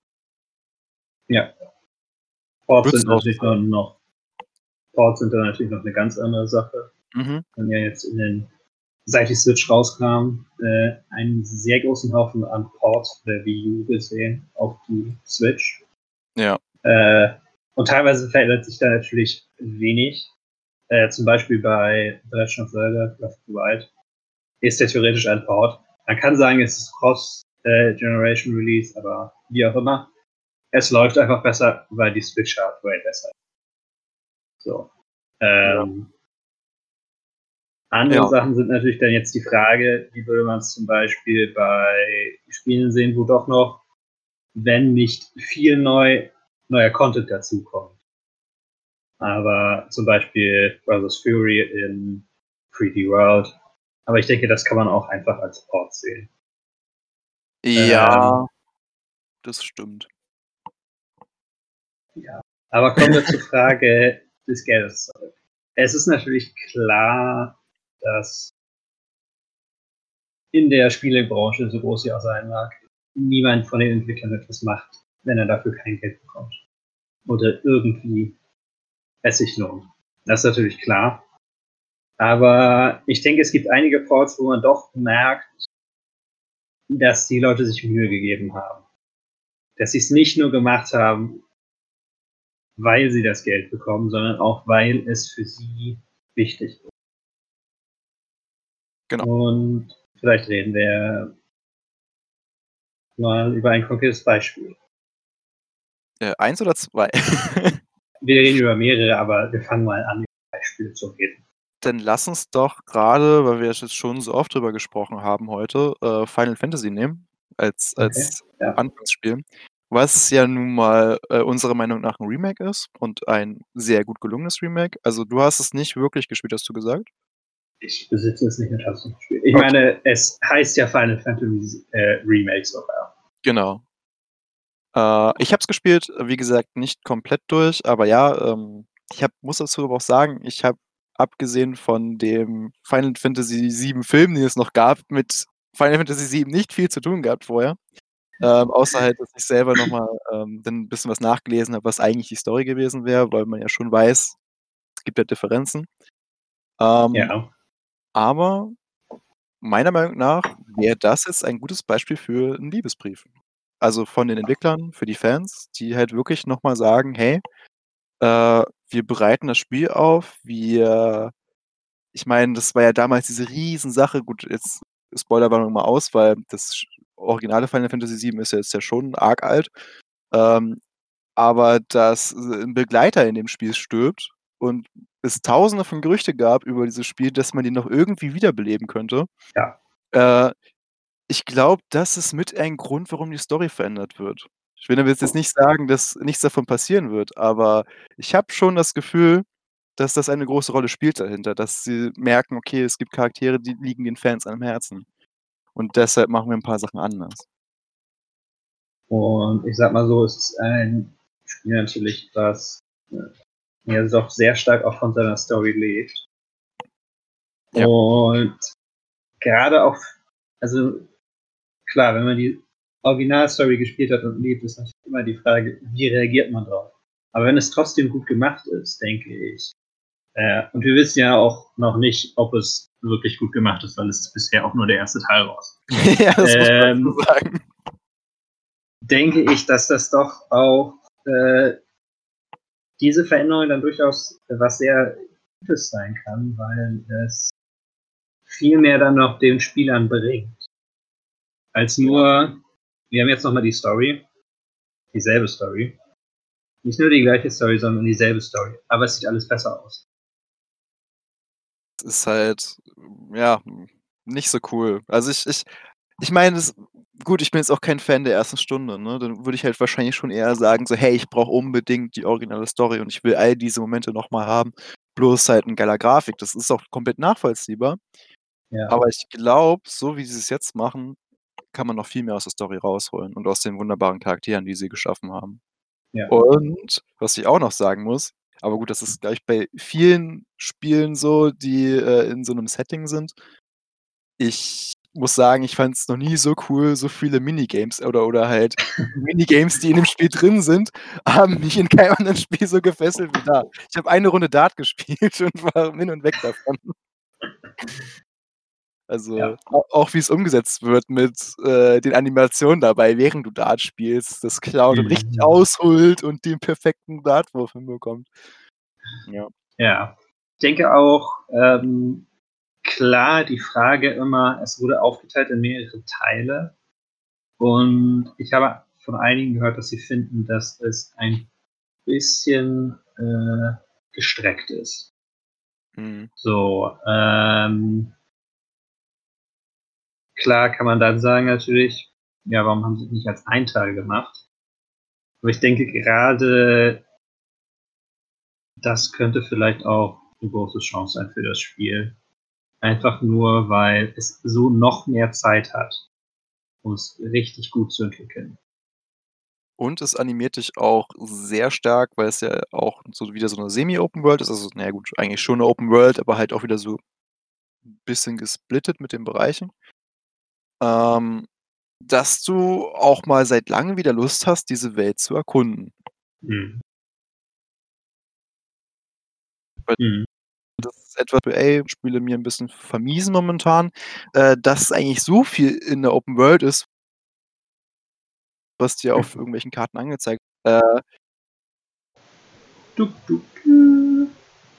Ja. Ports sind natürlich noch Ports sind dann natürlich noch 'ne ganz andere Sache. Mhm. Wir haben ja jetzt in den seit die Switch rauskam, äh, einen sehr großen Haufen an Ports der Wii U gesehen auf die Switch. Ja. Äh, und teilweise verändert sich da natürlich wenig. Äh, zum Beispiel bei The Legend of Zelda Breath of the Wild ist der theoretisch ein Port. Man kann sagen, es ist Cross-Generation äh, Release, aber wie auch immer. Es läuft einfach besser, weil die Switch-Hardware besser ist. So. Ähm, Andere Ja. Sachen sind natürlich dann jetzt die Frage, wie würde man es zum Beispiel bei Spielen sehen, wo doch noch, wenn nicht viel neu, neuer Content dazukommt. Aber zum Beispiel Brothers Fury in 3D World. Aber ich denke, das kann man auch einfach als Port sehen. Ja, das stimmt. Aber kommen wir zur Frage des Geldes zurück. Es ist natürlich klar, dass in der Spielebranche, so groß sie auch sein mag, niemand von den Entwicklern etwas macht, wenn er dafür kein Geld bekommt. Oder irgendwie es sich lohnt. Das ist natürlich klar. Aber ich denke, es gibt einige Ports, wo man doch merkt, dass die Leute sich Mühe gegeben haben. Dass sie es nicht nur gemacht haben, weil sie das Geld bekommen, sondern auch weil es für sie wichtig ist. Genau. Und vielleicht reden wir mal über ein konkretes Beispiel. Äh, eins oder zwei? Wir reden über mehrere, aber wir fangen mal an, über Beispiele zu reden. Dann lass uns doch gerade, weil wir jetzt schon so oft drüber gesprochen haben heute, äh, Final Fantasy nehmen als, Okay, als ja. Anfangsspiel. Was ja nun mal äh, unserer Meinung nach ein Remake ist und ein sehr gut gelungenes Remake. Also du hast es nicht wirklich gespielt, hast du gesagt? Ich besitze es nicht mit Tastenspiel. Ich Okay. meine, es heißt ja Final Fantasy äh, Remake sogar. Genau. Äh, ich habe es gespielt, wie gesagt, nicht komplett durch, aber ja, ähm, ich hab, muss dazu aber auch sagen, ich habe abgesehen von dem Final Fantasy VII Film, den es noch gab, mit Final Fantasy VII nicht viel zu tun gehabt vorher. Ähm, außer halt, dass ich selber nochmal ähm, dann ein bisschen was nachgelesen habe, was eigentlich die Story gewesen wäre, weil man ja schon weiß, es gibt ja Differenzen. Ähm, Ja. Aber meiner Meinung nach wäre das jetzt ein gutes Beispiel für einen Liebesbrief. Also von den Entwicklern, für die Fans, die halt wirklich nochmal sagen, hey, äh, wir bereiten das Spiel auf, wir, ich meine, das war ja damals diese Riesensache, gut, jetzt Spoiler war mal aus, weil das originale Final Fantasy VII ist ja jetzt ja schon arg alt, ähm, aber dass ein Begleiter in dem Spiel stirbt und es tausende von Gerüchte gab über dieses Spiel, dass man ihn noch irgendwie wiederbeleben könnte. Ja. Äh, ich glaube, das ist mit ein Grund, warum die Story verändert wird. Ich will damit jetzt nicht sagen, dass nichts davon passieren wird, aber ich habe schon das Gefühl, dass das eine große Rolle spielt dahinter, dass sie merken, okay, es gibt Charaktere, die liegen den Fans am Herzen. Und deshalb machen wir ein paar Sachen anders. Und ich sag mal so, es ist ein Spiel natürlich, das äh, ja doch sehr stark auch von seiner Story lebt. Ja. Und gerade auch, also klar, wenn man die Originalstory gespielt hat und lebt, ist natürlich immer die Frage, wie reagiert man drauf. Aber wenn es trotzdem gut gemacht ist, denke ich, äh, und wir wissen ja auch noch nicht, ob es wirklich gut gemacht ist, weil es bisher auch nur der erste Teil raus. ja, das muss man Ähm, dazu sagen. denke ich, dass das doch auch äh, diese Veränderung dann durchaus was sehr Gutes sein kann, weil es viel mehr dann noch den Spielern bringt. Als nur, wir haben jetzt nochmal die Story, dieselbe Story. Nicht nur die gleiche Story, sondern dieselbe Story. Aber es sieht alles besser aus. Es ist halt, ja, nicht so cool. Also ich, ich, ich meine, es- gut, ich bin jetzt auch kein Fan der ersten Stunde, ne? Dann würde ich halt wahrscheinlich schon eher sagen, so, hey, ich brauche unbedingt die originale Story und ich will all diese Momente nochmal haben. Bloß halt ein geiler Grafik. Das ist auch komplett nachvollziehbar. Ja. Aber ich glaube, so wie sie es jetzt machen, kann man noch viel mehr aus der Story rausholen und aus den wunderbaren Charakteren, die sie geschaffen haben. Ja. Und was ich auch noch sagen muss, aber gut, das ist gleich bei vielen Spielen so, die äh, in so einem Setting sind. Ich muss sagen, ich fand es noch nie so cool, so viele Minigames oder, oder halt Minigames, die in dem Spiel drin sind, haben mich in keinem anderen Spiel so gefesselt wie da. Ich habe eine Runde Dart gespielt und war hin und weg davon. Also Ja. au- auch wie es umgesetzt wird mit äh, den Animationen dabei, während du Dart spielst, das Cloud und richtig Mhm. ausholt und den perfekten Dartwurf hinbekommt. Ja. Ja. Ich denke auch, ähm, klar, die Frage immer, es wurde aufgeteilt in mehrere Teile. Und ich habe von einigen gehört, dass sie finden, dass es ein bisschen äh, gestreckt ist. Mhm. So, ähm, klar kann man dann sagen natürlich, ja, warum haben sie es nicht als Einteil gemacht? Aber ich denke gerade, das könnte vielleicht auch eine große Chance sein für das Spiel. Einfach nur, weil es so noch mehr Zeit hat, um es richtig gut zu entwickeln. Und es animiert dich auch sehr stark, weil es ja auch so wieder so eine Semi-Open World ist. Also, naja gut, eigentlich schon eine Open World, aber halt auch wieder so ein bisschen gesplittet mit den Bereichen. Ähm, dass du auch mal seit langem wieder Lust hast, diese Welt zu erkunden. Mhm. Mhm. Das ist etwas, ey, Spiele mir ein bisschen vermiesen momentan, äh, dass es eigentlich so viel in der Open World ist was dir auf irgendwelchen Karten angezeigt äh, Du, du, du.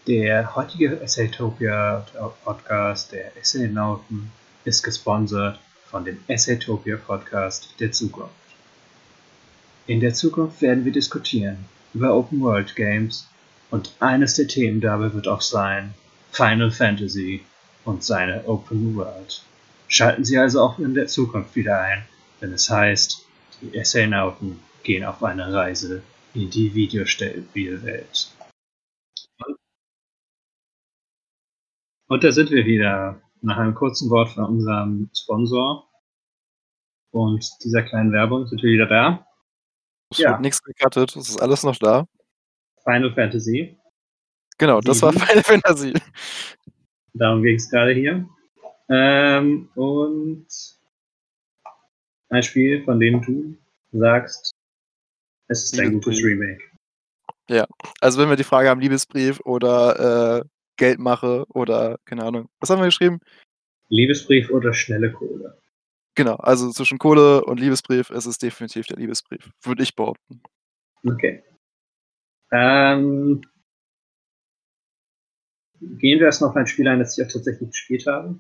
Der heutige Essaytopia Podcast, der Essaynauten, ist gesponsert von dem Essaytopia Podcast der Zukunft. In der Zukunft werden wir diskutieren über Open World Games und eines der Themen dabei wird auch sein Final Fantasy und seine Open World. Schalten Sie also auch in der Zukunft wieder ein, wenn es heißt, die Essaynauten gehen auf eine Reise in die Videospielwelt. Und da sind wir wieder nach einem kurzen Wort von unserem Sponsor und dieser kleinen Werbung sind wir wieder da. es Ja. wird nichts gecuttet, es ist alles noch da. Final Fantasy, Genau, das war Sieben. Final Fantasy. darum ging es gerade hier. Ähm, und ein Spiel, von dem du sagst, es ist ein gutes. Remake. Also, wenn wir die Frage haben, Liebesbrief oder, äh, Geldmache oder keine Ahnung. Was haben wir geschrieben? Liebesbrief oder schnelle Kohle? Genau, also zwischen Kohle und Liebesbrief ist es definitiv der Liebesbrief, würde ich behaupten. Okay. Ähm, gehen wir erst noch auf ein Spiel ein, das ich auch tatsächlich gespielt habe.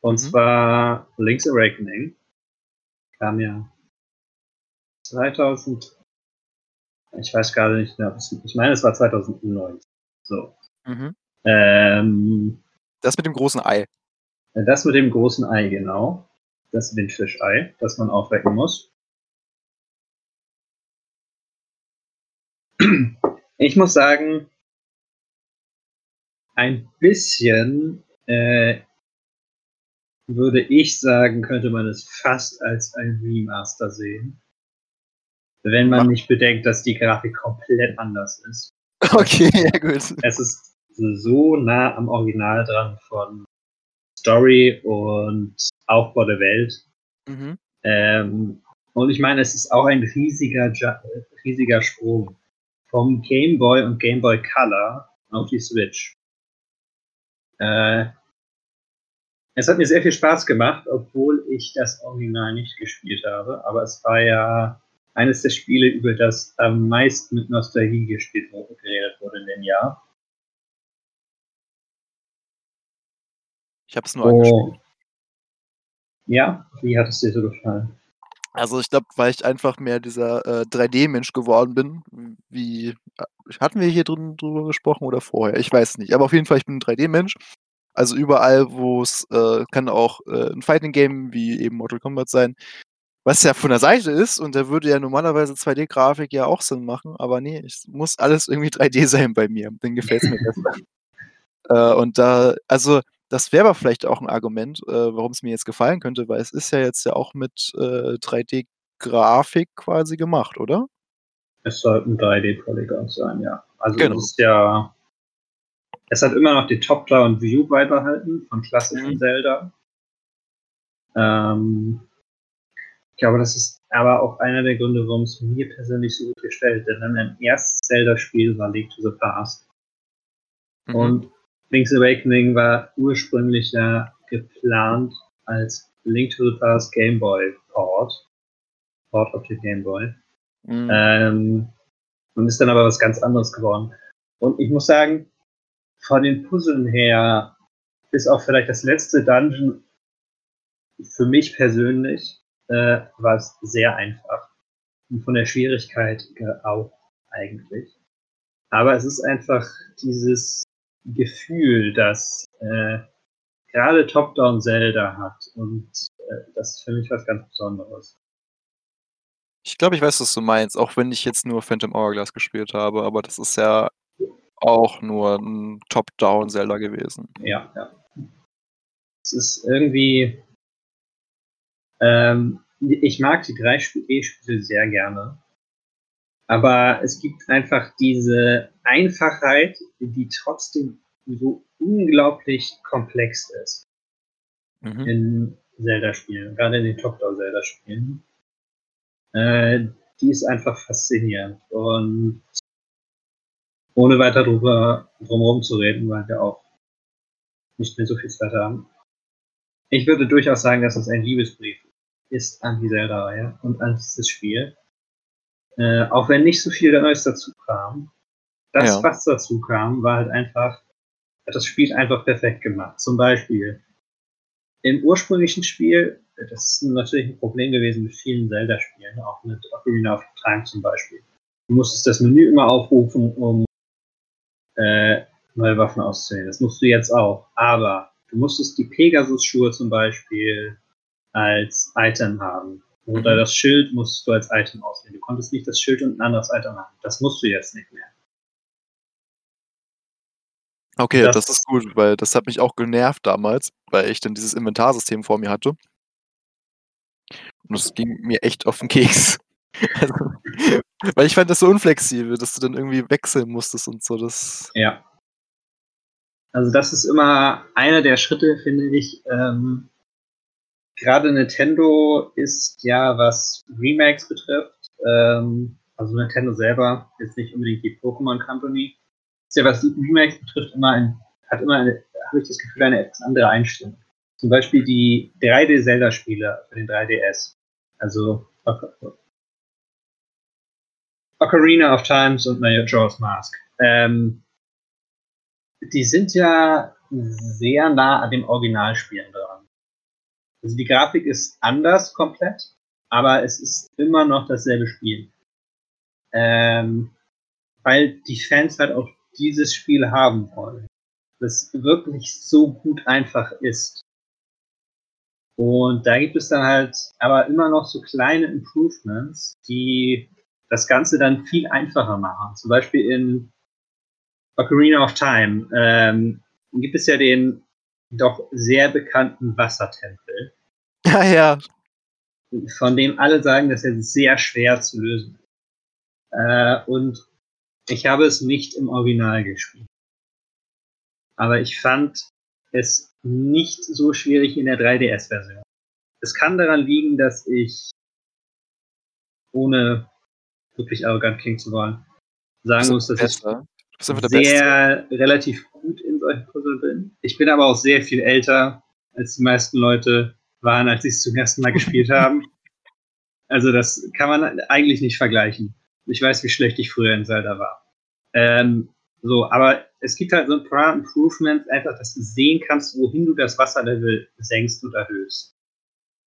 Und Mhm. zwar Link's Awakening. Kam ja 2000. Ich weiß gerade nicht mehr. Ich meine, es war 2009. So. Mhm. Ähm, Das mit dem großen Ei. das mit dem großen Ei, genau. Das Windfischei, das man aufwecken muss. Ich muss sagen, ein bisschen äh, würde ich sagen, könnte man es fast als ein Remaster sehen. Wenn man Mach- nicht bedenkt, dass die Grafik komplett anders ist. Okay, ja gut. Es ist so nah am Original dran von Story und Aufbau der Welt. Mhm. Ähm, und ich meine, es ist auch ein riesiger, äh, riesiger Sprung vom Game Boy und Game Boy Color auf die Switch. Äh, es hat mir sehr viel Spaß gemacht, obwohl ich das Original nicht gespielt habe. Aber es war ja eines der Spiele, über das am meisten mit Nostalgie gespielt wurde, geredet wurde in dem Jahr. Ich habe es nur angespielt. Oh. Ja, wie hat es dir so gefallen? Also, ich glaube, weil ich einfach mehr dieser, äh, 3D-Mensch geworden bin, wie äh, hatten wir hier drin drüber gesprochen oder vorher? Ich weiß nicht. Aber auf jeden Fall, ich bin 'n 3D-Mensch. Also, überall, wo's äh, kann auch, äh, 'n Fighting-Game wie eben Mortal Kombat sein, was ja von der Seite ist und da würde ja normalerweise 2D-Grafik ja auch Sinn machen, aber ne, es muss alles irgendwie 3D sein bei mir. Dann gefällt's mir besser. Äh, und da also, das wäre aber vielleicht auch 'n Argument, äh, warum's mir jetzt gefallen könnte, weil es ist ja jetzt ja auch mit, äh, 3D-Grafik quasi gemacht, oder? Es sollten 3D-Polygon sein, ja. Also Genau. es ist ja. Es hat immer noch die Top-Down-View beibehalten von klassischen Mhm. Zelda. Ähm, ich glaube, das ist aber auch einer der Gründe, warum es mir persönlich so gut gefällt. Denn mein erstes Zelda-Spiel war Link to the Past. Mhm. Und Link's Awakening war ursprünglich ja geplant als Link to the Past Game Boy Port. Port auf den Game Boy. Mhm. Ähm, und ist dann aber was ganz anderes geworden. Und ich muss sagen, von den Puzzeln her ist auch vielleicht das letzte Dungeon für mich persönlich äh, war es sehr einfach. Und von der Schwierigkeit auch eigentlich. Aber es ist einfach dieses Gefühl, das äh, gerade Top-Down Zelda hat. Und äh, das ist für mich was ganz Besonderes. Ich glaube, ich weiß, was du meinst, auch wenn ich jetzt nur Phantom Hourglass gespielt habe, aber das ist ja auch nur ein Top-Down-Zelda gewesen. Ja, ja. Es ist irgendwie. Ähm, ich mag die drei E-Spiele sehr gerne. Aber es gibt einfach diese Einfachheit, die trotzdem so unglaublich komplex ist. Mhm. In Zelda-Spielen, gerade in den Top-Down-Zelda-Spielen. Äh, die ist einfach faszinierend. Und ohne weiter drüber drumherum zu reden, weil wir auch nicht mehr so viel Zeit haben. Ich würde durchaus sagen, dass es ein Liebesbrief ist an die Zelda-Reihe und an dieses Spiel. Äh, auch wenn nicht so viel Neues dazu kam. Das, ja. was dazu kam, war halt einfach, hat das Spiel einfach perfekt gemacht. Zum Beispiel im ursprünglichen Spiel das ist natürlich ein Problem gewesen mit vielen Zelda-Spielen, auch mit Ocarina of Time zum Beispiel. Du musstest das Menü immer aufrufen, um äh, neue Waffen auszuwählen. Das musst du jetzt auch. Aber du musstest die Pegasus-Schuhe zum Beispiel als Item haben. Oder mhm. das Schild musst du als Item auswählen. Du konntest nicht das Schild und ein anderes Item haben. Das musst du jetzt nicht mehr. Okay, das, das, ist gut, weil das hat mich auch genervt damals, weil ich dann dieses Inventarsystem vor mir hatte. Und das ging mir echt auf den Keks. Also, weil ich fand das so unflexibel, dass du dann irgendwie wechseln musstest und so. Das ja. Also das ist immer einer der Schritte, finde ich. Ähm, Gerade Nintendo ist ja, was Remakes betrifft, ähm, also Nintendo selber, jetzt nicht unbedingt die Pokémon Company, ist ja, was Remakes betrifft, immer ein, hat immer, habe ich das Gefühl, eine etwas andere Einstellung. Zum Beispiel die 3D-Zelda-Spiele für den 3DS. Also Ocarina of Times und Majora's Mask. Ähm, die sind ja sehr nah an dem Originalspielen dran. Also die Grafik ist anders komplett, aber es ist immer noch dasselbe Spiel. Ähm, weil die Fans halt auch dieses Spiel haben wollen. Das wirklich so gut einfach ist. Und da gibt es dann halt aber immer noch so kleine Improvements, die das Ganze dann viel einfacher machen. Zum Beispiel in Ocarina of Time ähm, gibt es ja den doch sehr bekannten Wassertempel. Ja, ja. Von dem alle sagen, dass er sehr schwer zu lösen ist. Äh, und ich habe es nicht im Original gespielt. Aber ich fand es nicht so schwierig in der 3DS-Version. Es kann daran liegen, dass ich, ohne wirklich arrogant klingen zu wollen, sagen muss, dass ich sehr relativ gut in solchen Puzzle bin. Ich bin aber auch sehr viel älter, als die meisten Leute waren, als sie es zum ersten Mal gespielt haben. Also das kann man eigentlich nicht vergleichen. Ich weiß, wie schlecht ich früher in Zelda war. Ähm, so, aber es gibt halt so ein paar Improvements, einfach, dass du sehen kannst, wohin du das Wasserlevel senkst oder erhöhst.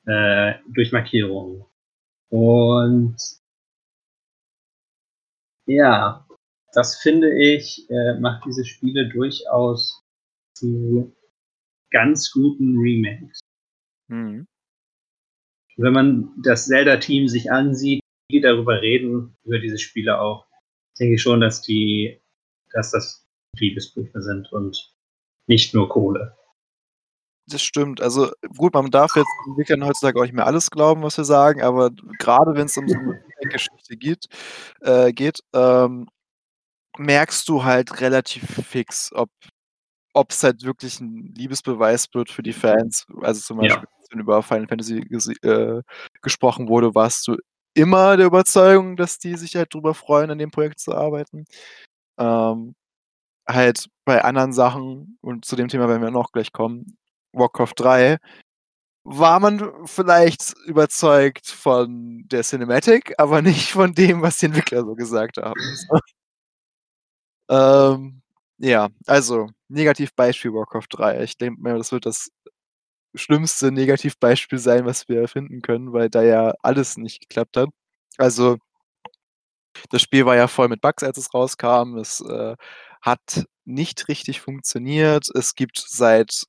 Äh, durch Markierungen. Und ja, das finde ich, äh, macht diese Spiele durchaus zu ganz guten Remakes. Mhm. Wenn man das Zelda-Team sich ansieht, die darüber reden, über diese Spiele auch, denke ich schon, dass die dass das Liebesbriefe sind und nicht nur Kohle. Das stimmt. Also gut, man darf jetzt Entwicklern heutzutage auch nicht mehr alles glauben, was wir sagen, aber gerade wenn es um so eine Geschichte geht, äh, geht ähm, merkst du halt relativ fix, ob es halt wirklich ein Liebesbeweis wird für die Fans. Also zum Beispiel, ja. Wenn über Final Fantasy äh, gesprochen wurde, warst du immer der Überzeugung, dass die sich halt drüber freuen, an dem Projekt zu arbeiten. Ähm, halt bei anderen Sachen, und zu dem Thema werden wir noch gleich kommen, Warcraft 3, war man vielleicht überzeugt von der Cinematic, aber nicht von dem, was die Entwickler so gesagt haben. ähm, ja, also Negativbeispiel Warcraft 3. Ich denke mir, das wird das schlimmste Negativbeispiel sein, was wir finden können, weil da ja alles nicht geklappt hat. Also das Spiel war ja voll mit Bugs, als es rauskam. Es äh, hat nicht richtig funktioniert. Es gibt seit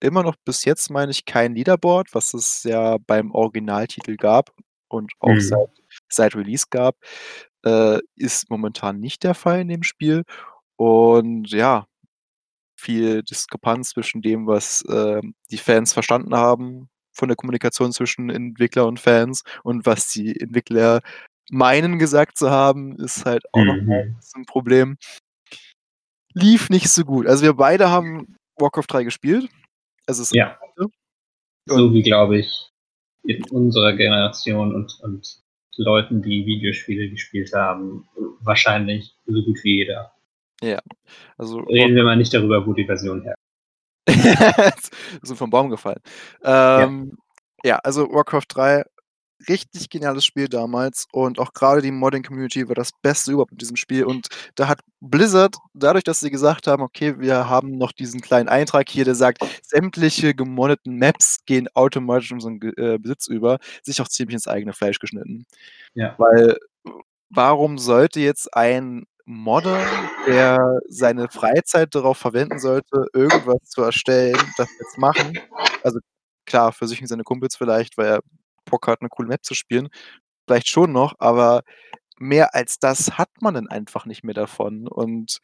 immer noch bis jetzt, meine ich, kein Leaderboard, was es ja beim Originaltitel gab und auch Mhm. seit seit Release gab, äh, ist momentan nicht der Fall in dem Spiel. Und ja, viel Diskrepanz zwischen dem, was, ähm, die Fans verstanden haben von der Kommunikation zwischen Entwickler und Fans und was die Entwickler meinen gesagt zu haben, ist halt auch noch Mhm. so 'n Problem. Lief nicht so gut. Also, wir beide haben Warcraft 3 gespielt. Also, es Ja. So wie, glaube ich, in unserer Generation und und Leuten, die Videospiele gespielt haben, wahrscheinlich so gut wie jeder. Ja, also Reden wir mal nicht darüber, wo die Version her sind vom Baum gefallen. Ja. Ähm, ja, also Warcraft 3, richtig geniales Spiel damals und auch grade die Modding-Community war das Beste überhaupt mit diesem Spiel und da hat Blizzard, dadurch, dass sie gesagt haben: „Okay, wir haben noch diesen kleinen Eintrag hier, der sagt, sämtliche gemoddeten Maps gehen automatisch in unseren äh, Besitz über“, sich auch ziemlich ins eigene Fleisch geschnitten. Ja. Weil warum sollte jetzt ein Modder, der seine Freizeit darauf verwenden sollte, irgendwas zu erstellen, das jetzt machen? Also, klar, für sich und seine Kumpels vielleicht, weil er Bock hat, 'ne coole Map zu spielen, vielleicht schon noch, aber mehr als das hat man dann einfach nicht mehr davon und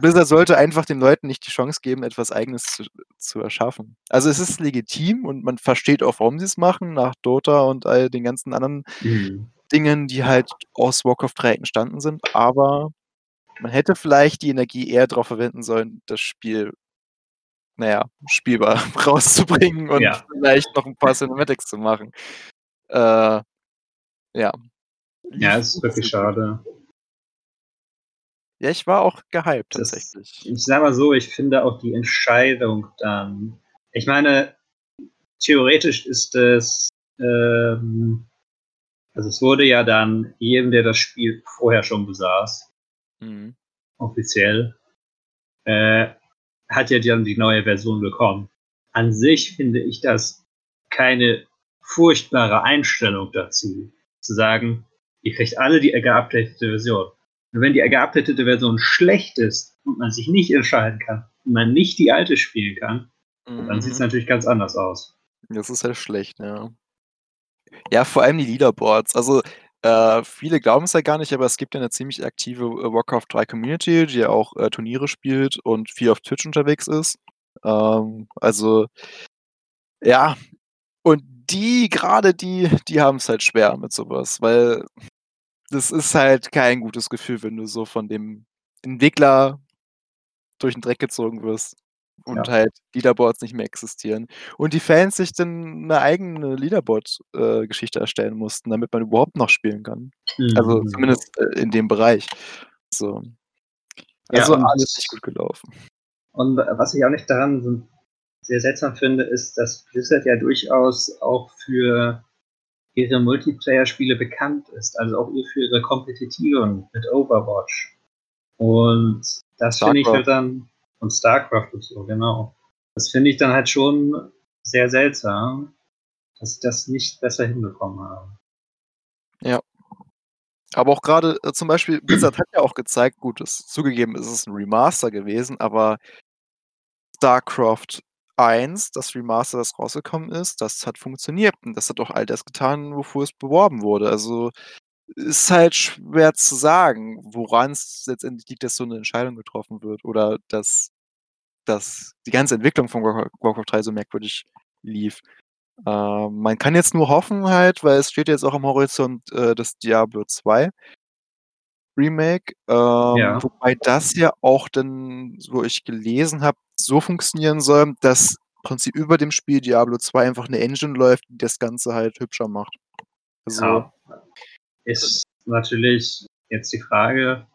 Blizzard sollte einfach den Leuten nicht die Chance geben, etwas Eigenes zu zu erschaffen. Also, es ist legitim und man versteht auch, warum sie's machen, nach Dota und all den ganzen anderen Mhm. Dingen, die halt aus Warcraft 3 entstanden sind, aber man hätte vielleicht die Energie eher drauf verwenden sollen, das Spiel, na ja, spielbar rauszubringen und Ja. vielleicht noch 'n paar Cinematics zu machen. Äh, ja. Ja, ist wirklich schade. Ja, ich war auch gehypt Das tatsächlich. ich sage mal so, ich finde auch die Entscheidung dann ich meine, theoretisch ist es, ähm also, es wurde ja dann jedem, der das Spiel vorher schon besaß Mhm. offiziell, äh, hat ja dann die neue Version bekommen. An sich finde ich das keine furchtbare Einstellung dazu, zu sagen: „Ihr kriegt alle die geupdatete Version.“ Und wenn die geupdatete Version schlecht ist und man sich nicht entscheiden kann und man nicht die alte spielen kann, dann sieht's Mhm. natürlich ganz anders aus. Das ist halt schlecht, ja. Ja, vor allem die Leaderboards. Also, äh, viele glauben's ja gar nicht, aber es gibt ja 'ne ziemlich aktive, äh, Warcraft 3 Community, die ja auch, äh, Turniere spielt und viel auf Twitch unterwegs ist. Ähm, also ja, und die grade die die haben's halt schwer mit so was, weil das ist halt kein gutes Gefühl, wenn du so von dem Entwickler durch 'n Dreck gezogen wirst und Ja. halt Leaderboards nicht mehr existieren und die Fans sich dann 'ne eigene Leaderboard äh, erstellen mussten, damit man überhaupt noch spielen kann. Also, Mhm. zumindest, äh, in dem Bereich. So. Ja, Also, und alles nicht gut gelaufen. Und was ich auch nicht daran sehr seltsam finde, ist, dass Blizzard ja durchaus auch für ihre Multiplayer-Spiele bekannt ist, also auch für ihre kompetitiven mit Overwatch. Und das finde ich halt dann und StarCraft und so, genau. Das finde ich dann halt schon sehr seltsam, dass sie das nicht besser hinbekommen haben. Ja. Aber auch grade, äh, zum Beispiel Blizzard hat ja auch gezeigt gut, ist zugegeben, es ist 'n Remaster gewesen, aber StarCraft 1, das Remaster, das rausgekommen ist, das hat funktioniert und das hat auch all das getan, wofür es beworben wurde. Also, ist halt schwer zu sagen, woran's letztendlich liegt, dass so 'ne Entscheidung getroffen wird oder dass dass die ganze Entwicklung von Warcra Warcraft 3 so merkwürdig lief. Ähm, man kann jetzt nur hoffen halt, weil es steht jetzt auch am Horizont, äh, das Diablo 2 Remake, ähm, Ja. wobei das ja auch dann, so ich gelesen habe, so funktionieren soll, dass im Prinzip über dem Spiel Diablo 2 einfach 'ne Engine läuft, die das Ganze halt hübscher macht. Also Ja. Ist natürlich jetzt die Frage,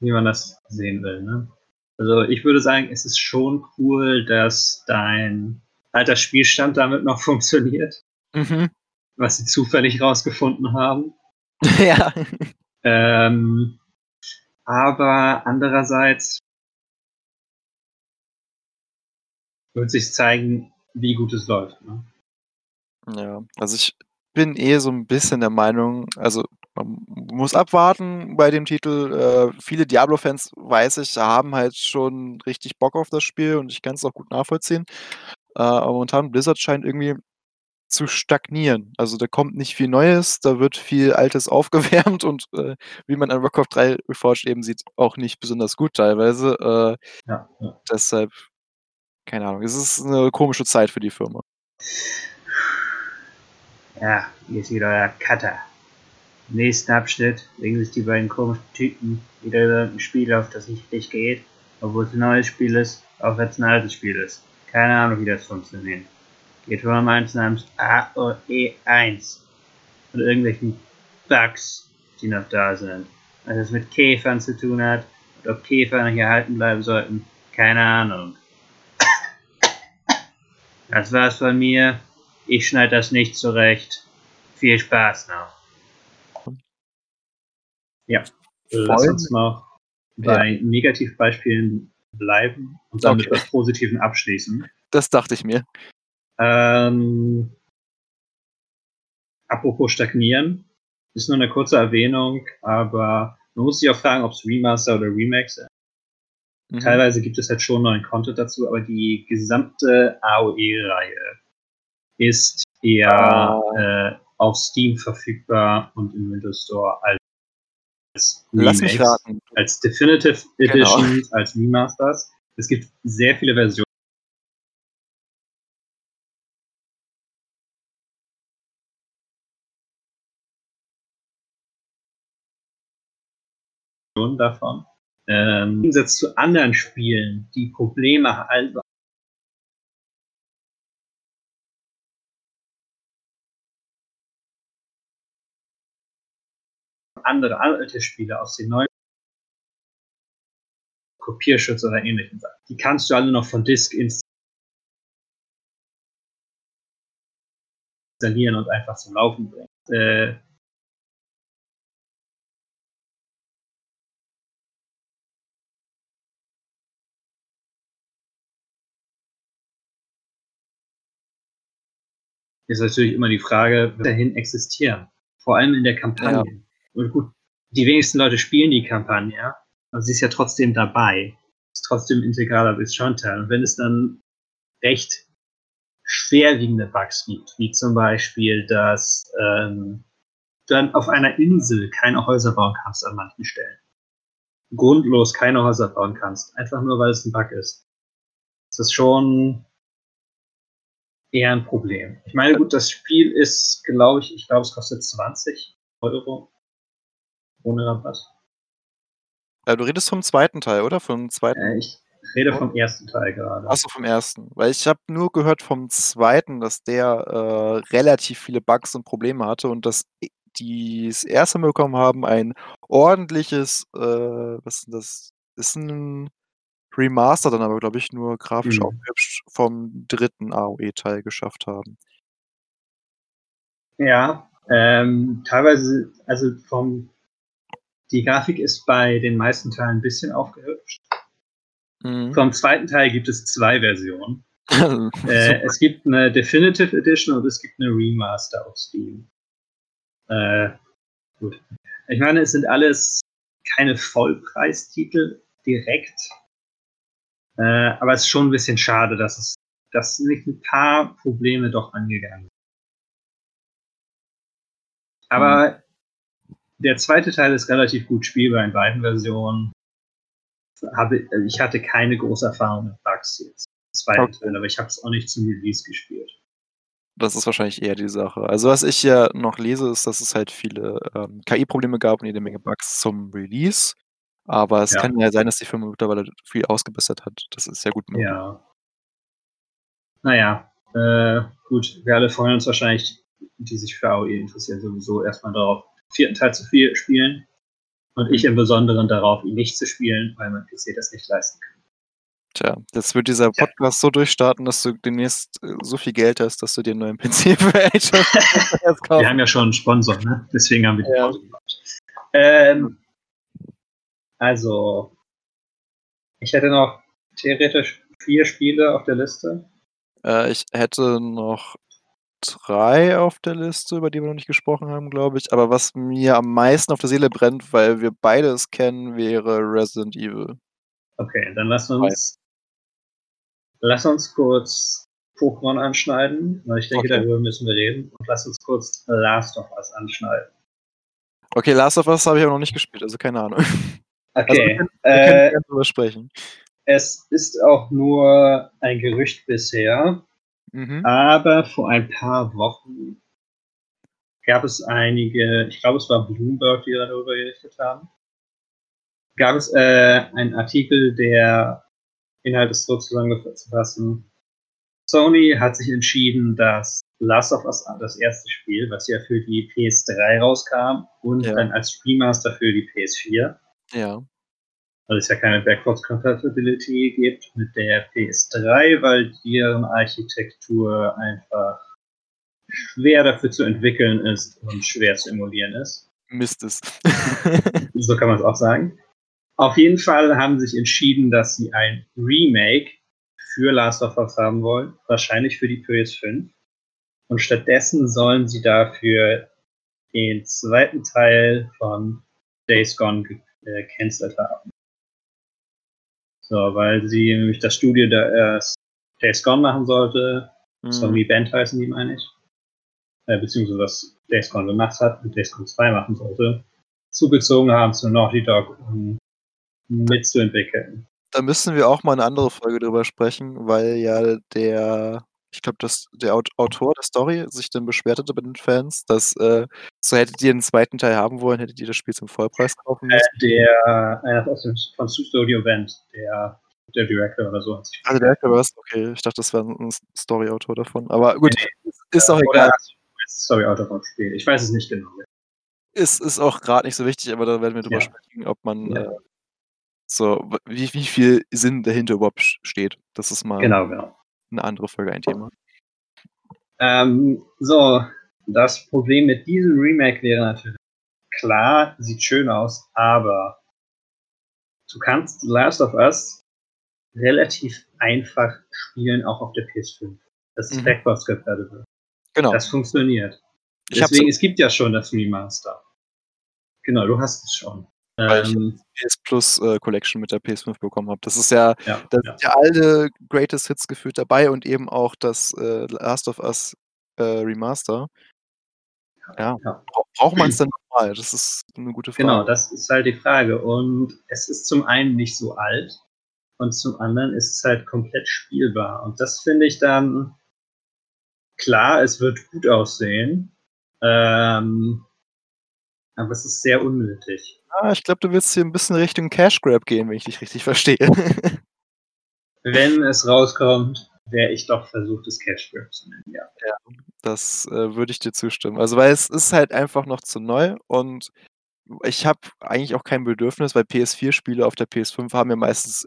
wie man das sehen will, ne? Also, ich würde sagen, es ist schon cool, dass dein alter Spielstand damit noch funktioniert. Mhm. Was sie zufällig rausgefunden haben. Ja. Ähm, aber andererseits wird sich zeigen, wie gut es läuft, ne? Ja, also, ich bin eh so 'n bisschen der Meinung also, man muss abwarten bei dem Titel. Äh, viele Diablo-Fans, weiß ich, haben halt schon richtig Bock auf das Spiel und ich kann es auch gut nachvollziehen. Äh, aber momentan Blizzard scheint irgendwie zu stagnieren. Also da kommt nicht viel Neues, da wird viel Altes aufgewärmt und äh, wie man an Warcraft 3 Reforged eben sieht, auch nicht besonders gut teilweise. Äh, Ja, ja. deshalb, keine Ahnung, es ist eine komische Zeit für die Firma. Ja, hier ist wieder euer Cutter. Im nächsten Abschnitt legen sich die beiden komischen Typen wieder über ein Spiel auf, das nicht richtig geht, obwohl es ein neues Spiel ist, auch wenn es ein altes Spiel ist. Keine Ahnung, wie das funktioniert. Geht wohl um eins namens AOE1 und irgendwelchen Bugs, die noch da sind. Was es mit Käfern zu tun hat und ob Käfer noch hier erhalten bleiben sollten, keine Ahnung. Das war's von mir. Ich schneide das nicht zurecht. Viel Spaß noch. Ja, lass Voll. uns noch bei Negativbeispielen bleiben und dann mit Okay. was Positiven abschließen. Das dachte ich mir. Ähm, apropos stagnieren, ist nur eine kurze Erwähnung, aber man muss sich auch fragen, ob es Remaster oder Remakes sind. Mhm. Teilweise gibt es halt schon neuen Content dazu, aber die gesamte AOE-Reihe ist eher Ah. äh, auf Steam verfügbar und im Windows Store als Lass mich raten. als Definitive Genau. Editions, als Remasters. Es gibt sehr viele Versionen. davon. Ähm, Im Gegensatz zu anderen Spielen, die Probleme also andere alte Spiele aus den neuen Kopierschutz oder ähnlichen Sachen. Die kannst du alle noch von Disk installieren und einfach zum Laufen bringen. Äh, ist natürlich immer die Frage, wird dahin existieren. Vor allem in der Kampagne. Und gut, die wenigsten Leute spielen die Kampagne, aber sie ist ja trotzdem dabei. Ist trotzdem integraler Bestandteil. Und wenn es dann recht schwerwiegende Bugs gibt, wie zum Beispiel, dass ähm, du dann auf einer Insel keine Häuser bauen kannst an manchen Stellen. Grundlos keine Häuser bauen kannst, einfach nur weil es ein Bug ist. Das ist schon eher ein Problem. Ich meine, gut, das Spiel ist, glaube ich, ich glaube, es kostet 20 Euro ohne Rabatt. Ja, du redest vom zweiten Teil, oder? Vom zweiten? Äh, ich rede vom ersten Teil gerade. Achso, vom ersten. Weil ich habe nur gehört vom zweiten, dass der äh, relativ viele Bugs und Probleme hatte und dass die das erste Mal bekommen haben, ein ordentliches, äh, was ist denn das? Ist ein Remaster dann aber, glaube ich, nur grafisch Mhm. aufgehübscht vom dritten AOE-Teil geschafft haben. Ja, ähm, teilweise, also vom, die Grafik ist bei den meisten Teilen ein bisschen aufgehübscht. Mhm. Vom zweiten Teil gibt es zwei Versionen. Äh, es gibt eine Definitive Edition und es gibt eine Remaster auf Steam. Äh, gut. Ich meine, es sind alles keine Vollpreistitel direkt. Äh, aber es ist schon ein bisschen schade, dass es dass nicht ein paar Probleme doch angegangen sind. Aber der zweite Teil ist relativ gut spielbar in beiden Versionen. Habe, ich hatte keine große Erfahrung mit Bugs jetzt. Zweiten. Teil, aber ich habe es auch nicht zum Release gespielt. Das ist wahrscheinlich eher die Sache. Also was ich ja noch lese, ist, dass es halt viele ähm, KI-Probleme gab und jede Menge Bugs zum Release. Aber es Ja. kann ja sein, dass die Firma mittlerweile viel ausgebessert hat. Das ist ja gut möglich. Ja. Naja, äh, gut, wir alle freuen uns wahrscheinlich, die sich für AOE interessieren, sowieso erstmal darauf, vierten Teil zu viel spielen. Und ich im Besonderen darauf, ihn nicht zu spielen, weil mein PC das nicht leisten kann. Tja, jetzt wird dieser. Podcast so durchstarten, dass du demnächst äh, so viel Geld hast, dass du dir einen neuen PC für Age of Empires Wir kaufst. haben ja schon einen Sponsor, ne? deswegen haben wir die Ja. Pause gemacht. Ähm, also, ich hätte noch theoretisch vier Spiele auf der Liste. Äh, ich hätte noch 3 auf der Liste, über die wir noch nicht gesprochen haben, glaube ich. Aber was mir am meisten auf der Seele brennt, weil wir beide es kennen, wäre Resident Evil. Okay, dann lass uns, lass uns kurz Pokémon anschneiden, weil ich denke, Okay. darüber müssen wir reden. Und lass uns kurz Last of Us anschneiden. Okay, Last of Us habe ich aber noch nicht gespielt, also keine Ahnung. Also wir Okay, können, wir äh, können drüber sprechen. es ist auch nur ein Gerücht bisher, Mhm. aber vor ein paar Wochen gab es einige, ich glaube, es war Bloomberg, die darüber berichtet haben, gab es äh, einen Artikel, der Inhalt ist so zusammenzufassen. Sony hat sich entschieden, dass Last of Us, das erste Spiel, was ja für die PS3 rauskam und Ja. dann als Remaster für die PS4, Ja. Weil es ja keine Backwards Compatibility gibt mit der PS3, weil deren Architektur einfach schwer dafür zu entwickeln ist und schwer zu emulieren ist. Mist ist. So kann man es auch sagen. Auf jeden Fall haben sie sich entschieden, dass sie ein Remake für Last of Us haben wollen, wahrscheinlich für die PS5. Und stattdessen sollen sie dafür den zweiten Teil von Days Gone gecancelt haben. So, weil sie nämlich das Studio da erst Days Gone machen sollte. Mhm. Sony Band heißen die, meine ich. Äh, beziehungsweise was Days Gone gemacht hat und Days Gone 2 machen sollte. Zugezogen haben zu Naughty Dog, um mitzuentwickeln. Da müssen wir auch mal eine andere Folge drüber sprechen, weil ja der, ich glaube, dass der Aut- Autor der Story sich dann beschwert hatte bei den Fans, dass äh, so hättet ihr einen zweiten Teil haben wollen, hättet ihr das Spiel zum Vollpreis kaufen Äh, müssen. der, einer aus dem, von Studio Band, der, der Director oder so. Also der Hacker war es, okay, ich dachte, das wäre ein Story-Autor davon. Aber gut, Nee, ist auch egal. Sorry, Autor vom Spiel. Ich weiß es nicht genau. Ist, ist auch gerade nicht so wichtig, aber da werden wir drüber Ja. sprechen, ob man Ja. äh, so, wie, wie viel Sinn dahinter überhaupt steht. Das ist mal Genau, genau. Eine andere Folge, ein Thema. Ähm, so, das Problem mit diesem Remake wäre natürlich, klar, sieht schön aus, aber du kannst The Last of Us relativ einfach spielen, auch auf der PS5. Das ist Mhm. backwards compatible. Genau. Das funktioniert. ich Deswegen, es gibt ja schon das Remaster. Genau, du hast es schon. Weil ich Ähm, PS Plus äh, Collection mit der PS5 bekommen habe. Das ist ja, ja, da sind ja alle Greatest Hits gefühlt dabei und eben auch das äh, Last of Us äh, Remaster. Ja, Ja. bra braucht man es dann nochmal? Das ist eine gute Frage. Genau, das ist halt die Frage. Und es ist zum einen nicht so alt und zum anderen ist es halt komplett spielbar. Und das finde ich dann klar, es wird gut aussehen. Ähm, aber es ist sehr unnötig. Ah, ich glaube, du willst hier ein bisschen Richtung Cash Grab gehen, wenn ich dich richtig verstehe. Wenn es rauskommt, wäre ich doch versucht, es Cash Grab zu nennen, ja. Das äh, würde ich dir zustimmen. Also, weil es ist halt einfach noch zu neu und ich habe eigentlich auch kein Bedürfnis, weil PS4-Spiele auf der PS5 haben ja meistens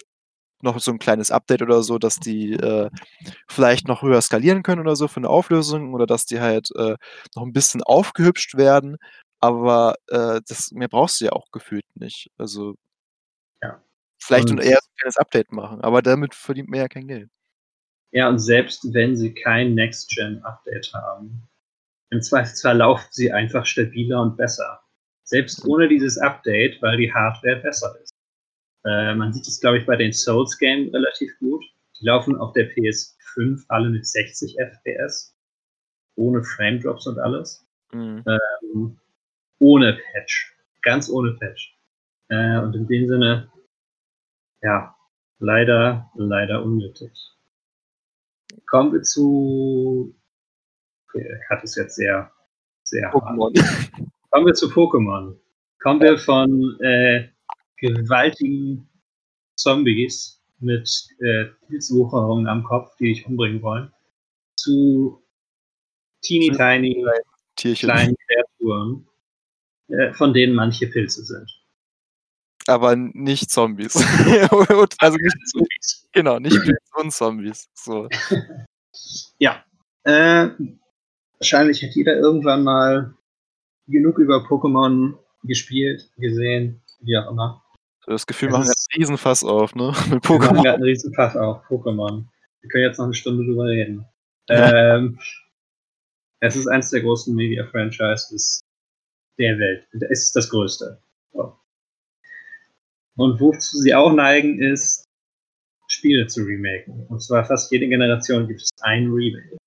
noch so ein kleines Update oder so, dass die äh, vielleicht noch höher skalieren können oder so für eine Auflösung oder dass die halt äh, noch ein bisschen aufgehübscht werden. Aber äh, das mehr brauchst du ja auch gefühlt nicht. Also Ja. vielleicht Und- und eher so ein kleines Update machen, aber damit verdient man ja kein Geld. Ja, und selbst wenn sie kein Next-Gen-Update haben, im Zweifelsfall laufen sie einfach stabiler und besser. Selbst ohne dieses Update, weil die Hardware besser ist. Äh, man sieht es, glaube ich, bei den Souls-Games relativ gut. Die laufen auf der PS5 alle mit 60 FPS. Ohne Frame-Drops und alles. Mhm. Ähm, ohne Patch. Ganz ohne Patch. Äh, und in dem Sinne, ja, leider, leider unnötig. Kommen wir zu. Okay, der Cut ist jetzt sehr, sehr hart. Kommen wir zu Pokémon. Kommen wir von äh, gewaltigen Zombies mit äh, Pilzwucherungen am Kopf, die dich umbringen wollen, zu teeny tiny Tierchen. kleinen Kreaturen, von denen manche Pilze sind. Aber nicht Zombies. Also nicht, Zombies. genau, nicht Pilze und Zombies. So. Ja. Äh, wahrscheinlich hat jeder irgendwann mal genug über Pokémon gespielt, gesehen, wie auch immer. Das Gefühl, wir machen gerade einen Riesenfass auf, ne? Mit Wir machen Pokémon. gerade einen riesen Pass auf Pokémon. Wir können jetzt noch eine Stunde drüber reden. Ja. Ähm, Es ist eines der großen Media-Franchises der Welt. Es ist das größte. So. Und wozu sie auch neigen, ist, Spiele zu remaken. Und zwar fast jede Generation gibt es ein Remake.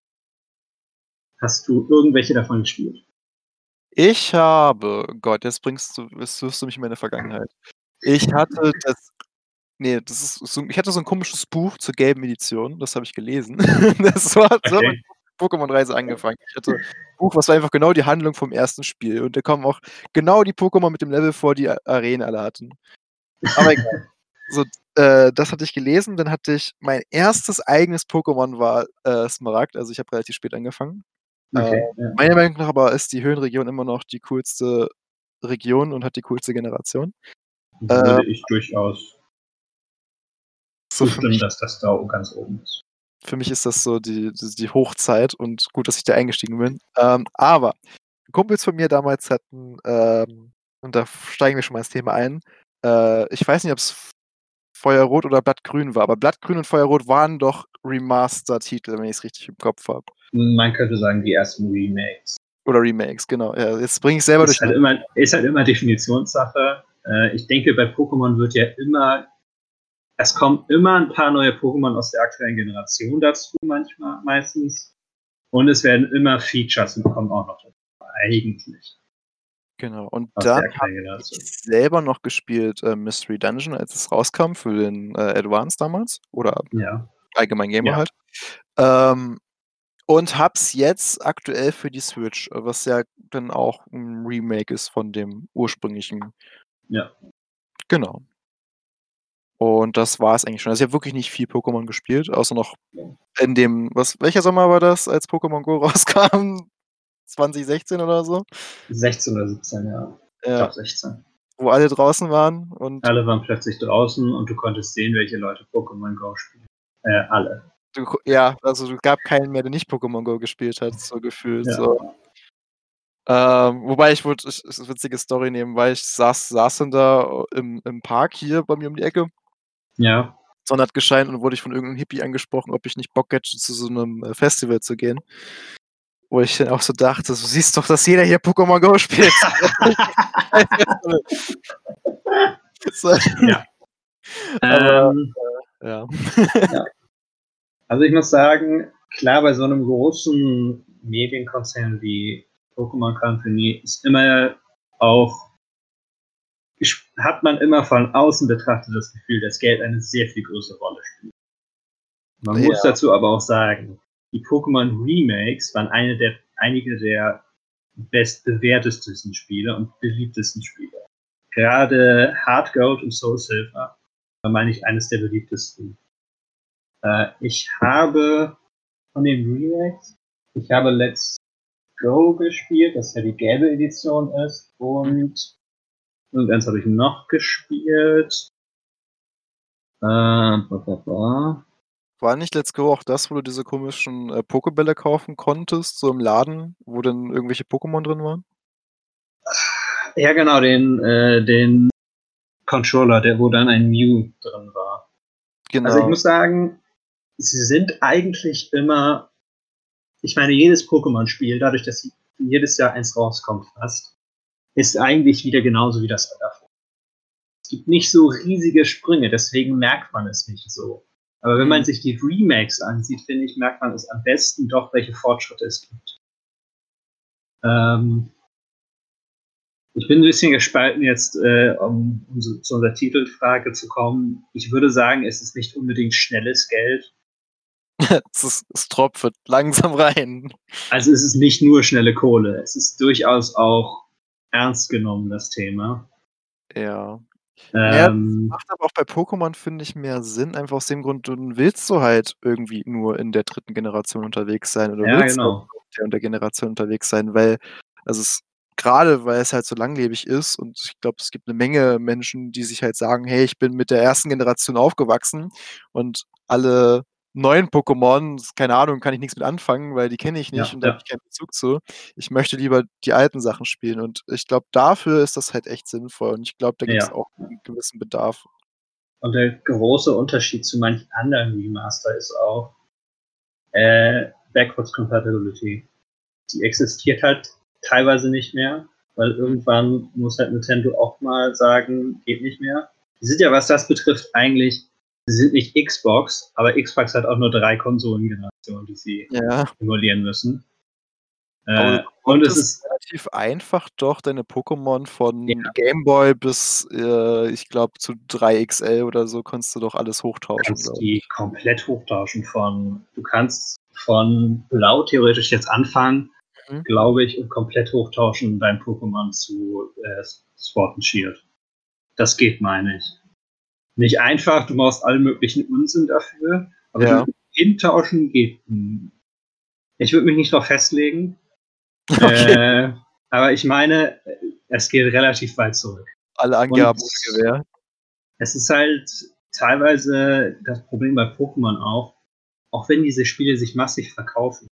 Hast du irgendwelche davon gespielt? Ich habe, Gott, jetzt bringst du, jetzt wirfst du mich in meine Vergangenheit. Ich hatte das, nee, das ist so, ich hatte so ein komisches Buch zur gelben Edition, das habe ich gelesen. das war so Okay. Pokémon-Reise angefangen. Ich hatte ein Buch, was war einfach genau die Handlung vom ersten Spiel. Und da kommen auch genau die Pokémon mit dem Level vor, die Arenen alle hatten. Aber egal. So, äh, das hatte ich gelesen. Dann hatte ich mein erstes eigenes Pokémon war äh, Smaragd. Also ich habe relativ spät angefangen. Okay. ja. Meiner Meinung nach aber ist die Höhenregion immer noch die coolste Region und hat die coolste Generation. Würde ich durchaus So zustimmen, dass das da ganz oben ist. Für mich ist das so die, die, Hochzeit und gut, dass ich da eingestiegen bin. Ähm, aber Kumpels von mir damals hatten, ähm, und da steigen wir schon mal ins Thema ein, äh, ich weiß nicht, ob es Feuerrot oder Blattgrün war, aber Blattgrün und Feuerrot waren doch Remaster-Titel, wenn ich es richtig im Kopf habe. Man könnte sagen, die ersten Remakes. Oder Remakes, genau. Ja, jetzt bringe ich selber Ist durch. halt, immer, ist halt immer Definitionssache. Äh, ich denke, bei Pokémon wird ja immer, es kommen immer ein paar neue Pokémon aus der aktuellen Generation dazu, manchmal, meistens. Und es werden immer Features und kommen auch noch dazu. Eigentlich. Genau. Und Aus dann habe ich selber noch gespielt äh, Mystery Dungeon, als es rauskam für den äh, Advance damals. Oder Ja. allgemein Gamer Ja. halt. Ähm, und hab's jetzt aktuell für die Switch, was ja dann auch ein Remake ist von dem ursprünglichen. Ja. Genau. Und das war es eigentlich schon. Also ich habe wirklich nicht viel Pokémon gespielt, außer noch in dem, was, welcher Sommer war das, als Pokémon Go rauskam? 2016 oder so? 16 oder 17, ja. Ich Ja, glaube 16. wo alle draußen waren und Alle waren plötzlich draußen und du konntest sehen, welche Leute Pokémon Go spielen. Äh, alle. du, ja, also du gab keinen mehr, der nicht Pokémon Go gespielt hat, so gefühlt. Ja. So. Ähm, wobei ich wollte, ich, ist eine witzige Story nehmen, weil ich saß, saß dann da im, im Park hier bei mir um die Ecke, Ja. Sonne hat gescheint und wurde ich von irgendeinem Hippie angesprochen, ob ich nicht Bock hätte, zu so einem äh, Festival zu gehen. Wo ich dann auch so dachte, du siehst doch, dass jeder hier Pokémon Go spielt. so, Ja. Aber- ähm, ja. Also ich muss sagen, klar, bei so einem großen Medienkonzern wie Pokémon Company ist immer auch, hat man immer von außen betrachtet das Gefühl, dass Geld eine sehr viel größere Rolle spielt. Man Ja. muss dazu aber auch sagen, die Pokémon Remakes waren eine der, einige der bestbewertesten Spiele und beliebtesten Spiele. Gerade Hard Gold und Soul Silver war, meine ich, eines der beliebtesten. Äh, ich habe von den Remakes, ich habe Let's Go gespielt, das ja die gelbe Edition ist, und irgendeins habe ich noch gespielt. Äh, ba, ba, ba. War nicht Let's Go auch das, wo du diese komischen äh, Pokebälle kaufen konntest, so im Laden, wo dann irgendwelche Pokémon drin waren? Ja, genau, den, äh, den Controller, der, wo dann ein Mew drin war. Genau. Also ich muss sagen, sie sind eigentlich immer, ich meine, jedes Pokémon-Spiel, dadurch, dass sie jedes Jahr eins rauskommt fast, ist eigentlich wieder genauso wie das Jahr davor. Es gibt nicht so riesige Sprünge, deswegen merkt man es nicht so. Aber wenn man Mhm. sich die Remakes ansieht, finde ich, merkt man es am besten doch, welche Fortschritte es gibt. Ähm, ich bin ein bisschen gespalten jetzt, äh, um, um so, zu unserer Titelfrage zu kommen. Ich würde sagen, es ist nicht unbedingt schnelles Geld. es, ist, es tropft langsam rein. Also es ist nicht nur schnelle Kohle. Es ist durchaus auch ernst genommen, das Thema. Ja. Ja, Ähm, Macht aber auch bei Pokémon, finde ich, mehr Sinn. Einfach aus dem Grund, du willst du halt irgendwie nur in der dritten Generation unterwegs sein. Oder ja, willst genau. du in der, in der Generation unterwegs sein, weil, also es, gerade weil es halt so langlebig ist und ich glaube, es gibt eine Menge Menschen, die sich halt sagen, hey, ich bin mit der ersten Generation aufgewachsen und alle neuen Pokémon, keine Ahnung, kann ich nichts mit anfangen, weil die kenne ich nicht Ja, und da ja. habe ich keinen Bezug zu. Ich möchte lieber die alten Sachen spielen und ich glaube, dafür ist das halt echt sinnvoll und ich glaube, da gibt es Ja. auch einen gewissen Bedarf. Und der große Unterschied zu manchen anderen Remaster ist auch äh, Backwards Compatibility. die existiert halt teilweise nicht mehr, weil irgendwann muss halt Nintendo auch mal sagen, geht nicht mehr. Die sind ja, was das betrifft, eigentlich, sie sind nicht Xbox, aber Xbox hat auch nur drei Konsolengenerationen, die sie Ja. emulieren müssen. Äh, du und es ist, relativ einfach doch deine Pokémon von Ja. Gameboy bis, äh, ich glaube, zu 3XL oder so konntest du doch alles hochtauschen, kannst glaube die komplett hochtauschen von, du kannst von Blau theoretisch jetzt anfangen, Mhm. glaube ich, und komplett hochtauschen dein Pokémon zu äh, Sword and Shield. Das geht, meine ich. Nicht einfach, du brauchst alle möglichen Unsinn dafür, aber Ja. hintauschen geht. hm. Ich würde mich nicht darauf festlegen, Okay. äh, aber ich meine, es geht relativ weit zurück. Alle Angaben ohne Gewehr. Es ist halt teilweise das Problem bei Pokémon auch, auch wenn diese Spiele sich massig verkaufen,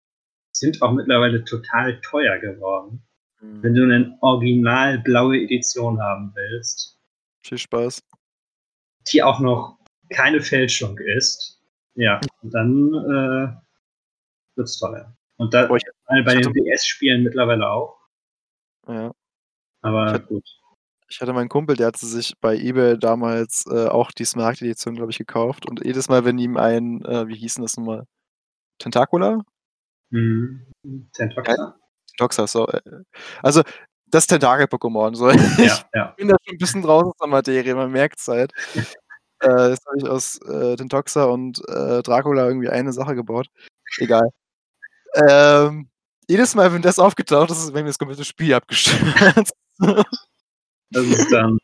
sind auch mittlerweile total teuer geworden. Wenn du eine original blaue Edition haben willst, Viel Spaß. Die auch noch keine Fälschung ist, ja, dann äh, wird's teuer. Und da Boah, ich- bei den DS-Spielen mittlerweile auch. Ja. Aber Ich hatte- gut. Ich hatte meinen Kumpel, der hatte sich bei eBay damals äh, auch die Smart Edition, glaube ich, gekauft. Und jedes Mal, wenn ihm ein, äh, wie hieß denn das nochmal? Tentacula? Mhm. Tentoxa? Toxa, so. Also das Tentakel-Pokémon. So. Ich Ja, bin da schon ein bisschen draußen aus der Materie, man merkt es halt. äh, jetzt habe ich aus äh, Tentoxa und äh, Dracula irgendwie eine Sache gebaut. Egal. Ähm, jedes Mal, wenn das aufgetaucht ist, ist mir das komplette Spiel abgestürzt. Das ist dann, Und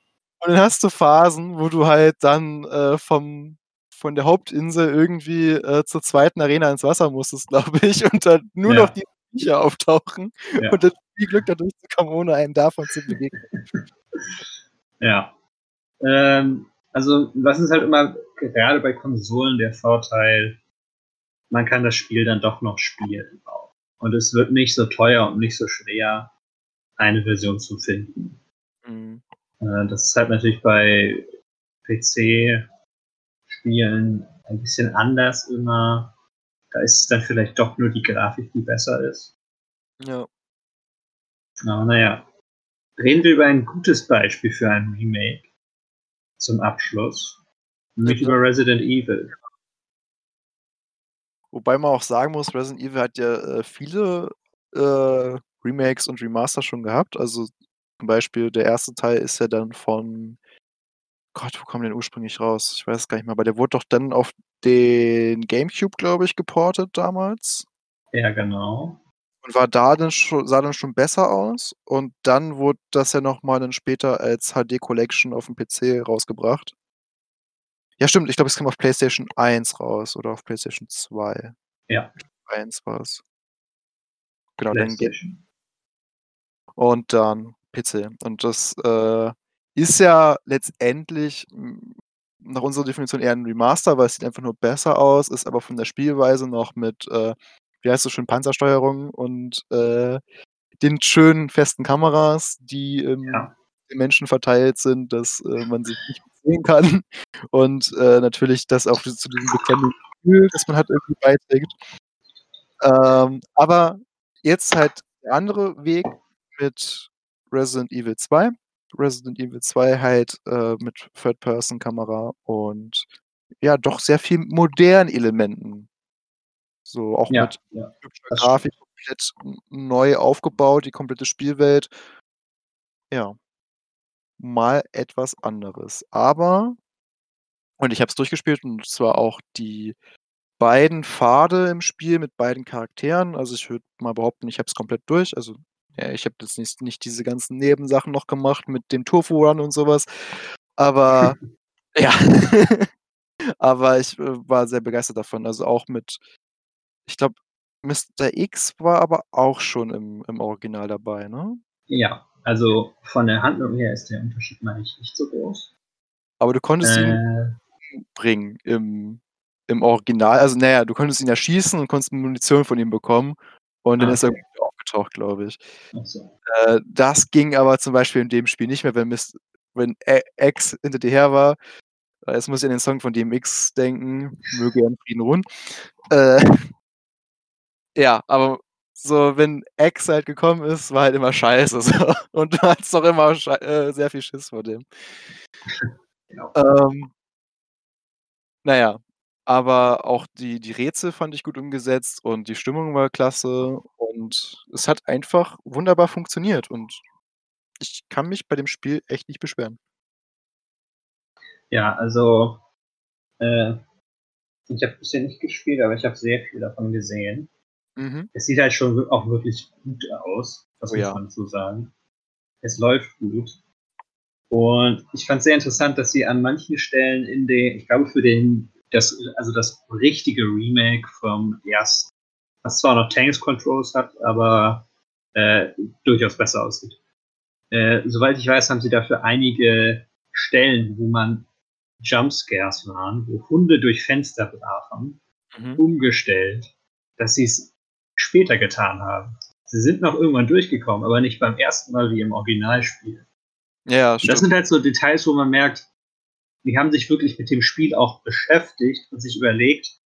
dann hast du Phasen, wo du halt dann äh, vom, von der Hauptinsel irgendwie äh, zur zweiten Arena ins Wasser musstest, glaube ich, und dann nur Ja. noch die Viecher auftauchen Ja. und das viel Glück da durchzukommen, ohne einen davon zu begegnen. Ja. Ähm, also, was ist halt immer gerade bei Konsolen der Vorteil, man kann das Spiel dann doch noch spielen. Und es wird nicht so teuer und nicht so schwer, eine Version zu finden. Mhm. Äh, das ist halt natürlich bei PC-Spielen ein bisschen anders immer. Da ist es dann vielleicht doch nur die Grafik, die besser ist. Ja. Aber naja, reden wir über ein gutes Beispiel für ein Remake zum Abschluss. Nämlich Bitte. über Resident Evil. Wobei man auch sagen muss, Resident Evil hat ja äh, viele äh, Remakes und Remaster schon gehabt. Also zum Beispiel der erste Teil ist ja dann von Gott, wo kam der denn ursprünglich raus? Ich weiß es gar nicht mehr, aber der wurde doch dann auf den GameCube, glaube ich, geportet damals. Ja, genau. Und war da dann schon, sah dann schon besser aus. Und dann wurde das ja nochmal dann später als HD Collection auf dem PC rausgebracht. Ja, stimmt, ich glaube, es kam auf PlayStation 1 raus oder auf PlayStation 2. Ja. 1 war es. Genau, dann PlayStation. und dann PC. Und das äh, ist ja letztendlich m, nach unserer Definition eher ein Remaster, weil es sieht einfach nur besser aus, ist aber von der Spielweise noch mit, äh, wie heißt es schön, Panzersteuerung und äh, den schönen festen Kameras, die im Ja. den Menschen verteilt sind, dass äh, man sich nicht sehen kann. Und äh, natürlich das auch zu diesem beklemmenden Gefühl, das man hat, irgendwie beiträgt. Ähm, aber jetzt halt der andere Weg mit Resident Evil 2. Resident Evil 2 halt äh, mit Third-Person-Kamera und ja, doch sehr viel modernen Elementen. So auch Ja, mit ja. Grafik komplett neu aufgebaut, die komplette Spielwelt. Ja. Mal etwas anderes. Aber, und ich habe es durchgespielt und zwar auch die beiden Pfade im Spiel mit beiden Charakteren. Also ich würde mal behaupten, ich habe es komplett durch. Also ja, ich habe jetzt nicht, nicht diese ganzen Nebensachen noch gemacht mit dem Turbo Run und sowas. Aber ja. Aber ich äh, war sehr begeistert davon. Also auch mit, ich glaube, Mr. X war aber auch schon im, im Original dabei, ne? Ja, also von der Handlung her ist der Unterschied, meine ich, nicht so groß. Aber du konntest ihn Äh, bringen im, im Original. Also, naja, du konntest ihn erschießen und konntest Munition von ihm bekommen. Und dann Ah, ist er okay. Aufgetaucht, glaube ich. achso. Äh, das ging aber zum Beispiel in dem Spiel nicht mehr, wenn, Mist, wenn E- X hinter dir her war. Äh, Jetzt muss ich an den Song von DMX denken. Möge er in Frieden ruhen. Äh, ja, aber so, wenn X halt gekommen ist, war halt immer scheiße. So. Und du hattest doch immer äh, sehr viel Schiss vor dem. Genau. Ähm, naja, aber auch die, die Rätsel fand ich gut umgesetzt und die Stimmung war klasse und es hat einfach wunderbar funktioniert und ich kann mich bei dem Spiel echt nicht beschweren. Ja, also äh, ich habe bisher nicht gespielt, aber ich habe sehr viel davon gesehen. Mhm. Es sieht halt schon auch wirklich gut aus, das oh, muss ja. man so sagen. Es läuft gut. Und ich fand es sehr interessant, dass sie an manchen Stellen in den, ich glaube für den, das, also das richtige Remake vom ersten, was zwar noch Tanks Controls hat, aber äh, durchaus besser aussieht. Äh, soweit ich weiß, haben sie dafür einige Stellen, wo man Jumpscares waren, wo Hunde durch Fenster brachen, mhm. umgestellt, dass sie es später getan haben. Sie sind noch irgendwann durchgekommen, aber nicht beim ersten Mal wie im Originalspiel. Ja, stimmt. Das sind halt so Details, wo man merkt, die haben sich wirklich mit dem Spiel auch beschäftigt und sich überlegt,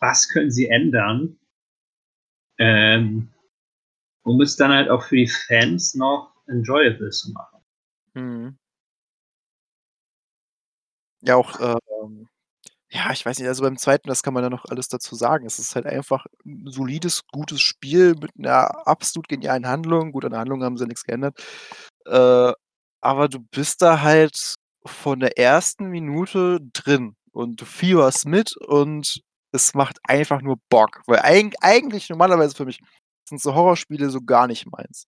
was können sie ändern, ähm, um es dann halt auch für die Fans noch enjoyable zu machen. Mhm. Ja, auch, ähm, ja, ich weiß nicht, also beim zweiten, das kann man ja noch alles dazu sagen. Es ist halt einfach ein solides, gutes Spiel mit einer absolut genialen Handlung. Gut, an der Handlung haben sie nichts geändert. Äh, aber du bist da halt von der ersten Minute drin und du fieberst mit und es macht einfach nur Bock. Weil eig eigentlich normalerweise für mich sind so Horrorspiele so gar nicht meins.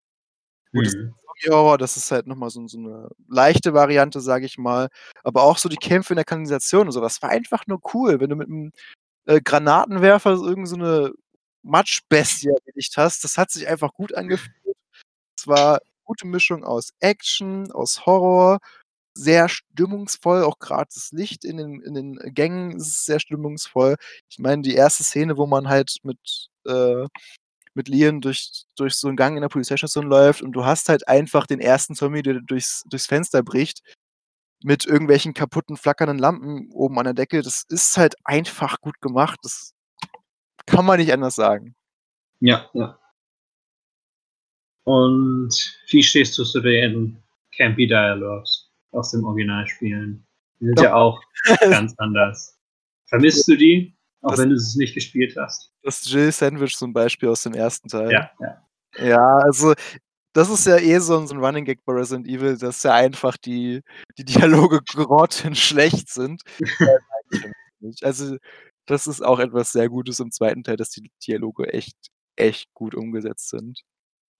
Gut, mhm. Horror, das ist halt nochmal so, so eine leichte Variante, sage ich mal. Aber auch so die Kämpfe in der Kanalisation und so, das war einfach nur cool, wenn du mit einem äh, Granatenwerfer irgend so eine Matschbestie erledigt hast. Das hat sich einfach gut angefühlt. Es war eine gute Mischung aus Action, aus Horror, sehr stimmungsvoll, auch gerade das Licht in den, in den Gängen ist sehr stimmungsvoll. Ich meine, die erste Szene, wo man halt mit äh, mit Leon durch, durch so einen Gang in der Polizeistation läuft und du hast halt einfach den ersten Zombie, der durchs, durchs Fenster bricht, mit irgendwelchen kaputten, flackernden Lampen oben an der Decke. Das ist halt einfach gut gemacht. Das kann man nicht anders sagen. Ja, ja. Und wie stehst du zu den Campy Dialogues aus dem Originalspielen? Die sind Doch. ja auch ganz anders. Vermisst du die? Auch das, wenn du es nicht gespielt hast. Das Jill-Sandwich zum Beispiel aus dem ersten Teil. Ja, ja. Ja, also das ist ja eh so, so ein Running Gag bei Resident Evil, dass ja einfach die, die Dialoge grottenschlecht sind. also das ist auch etwas sehr Gutes im zweiten Teil, dass die Dialoge echt, echt gut umgesetzt sind.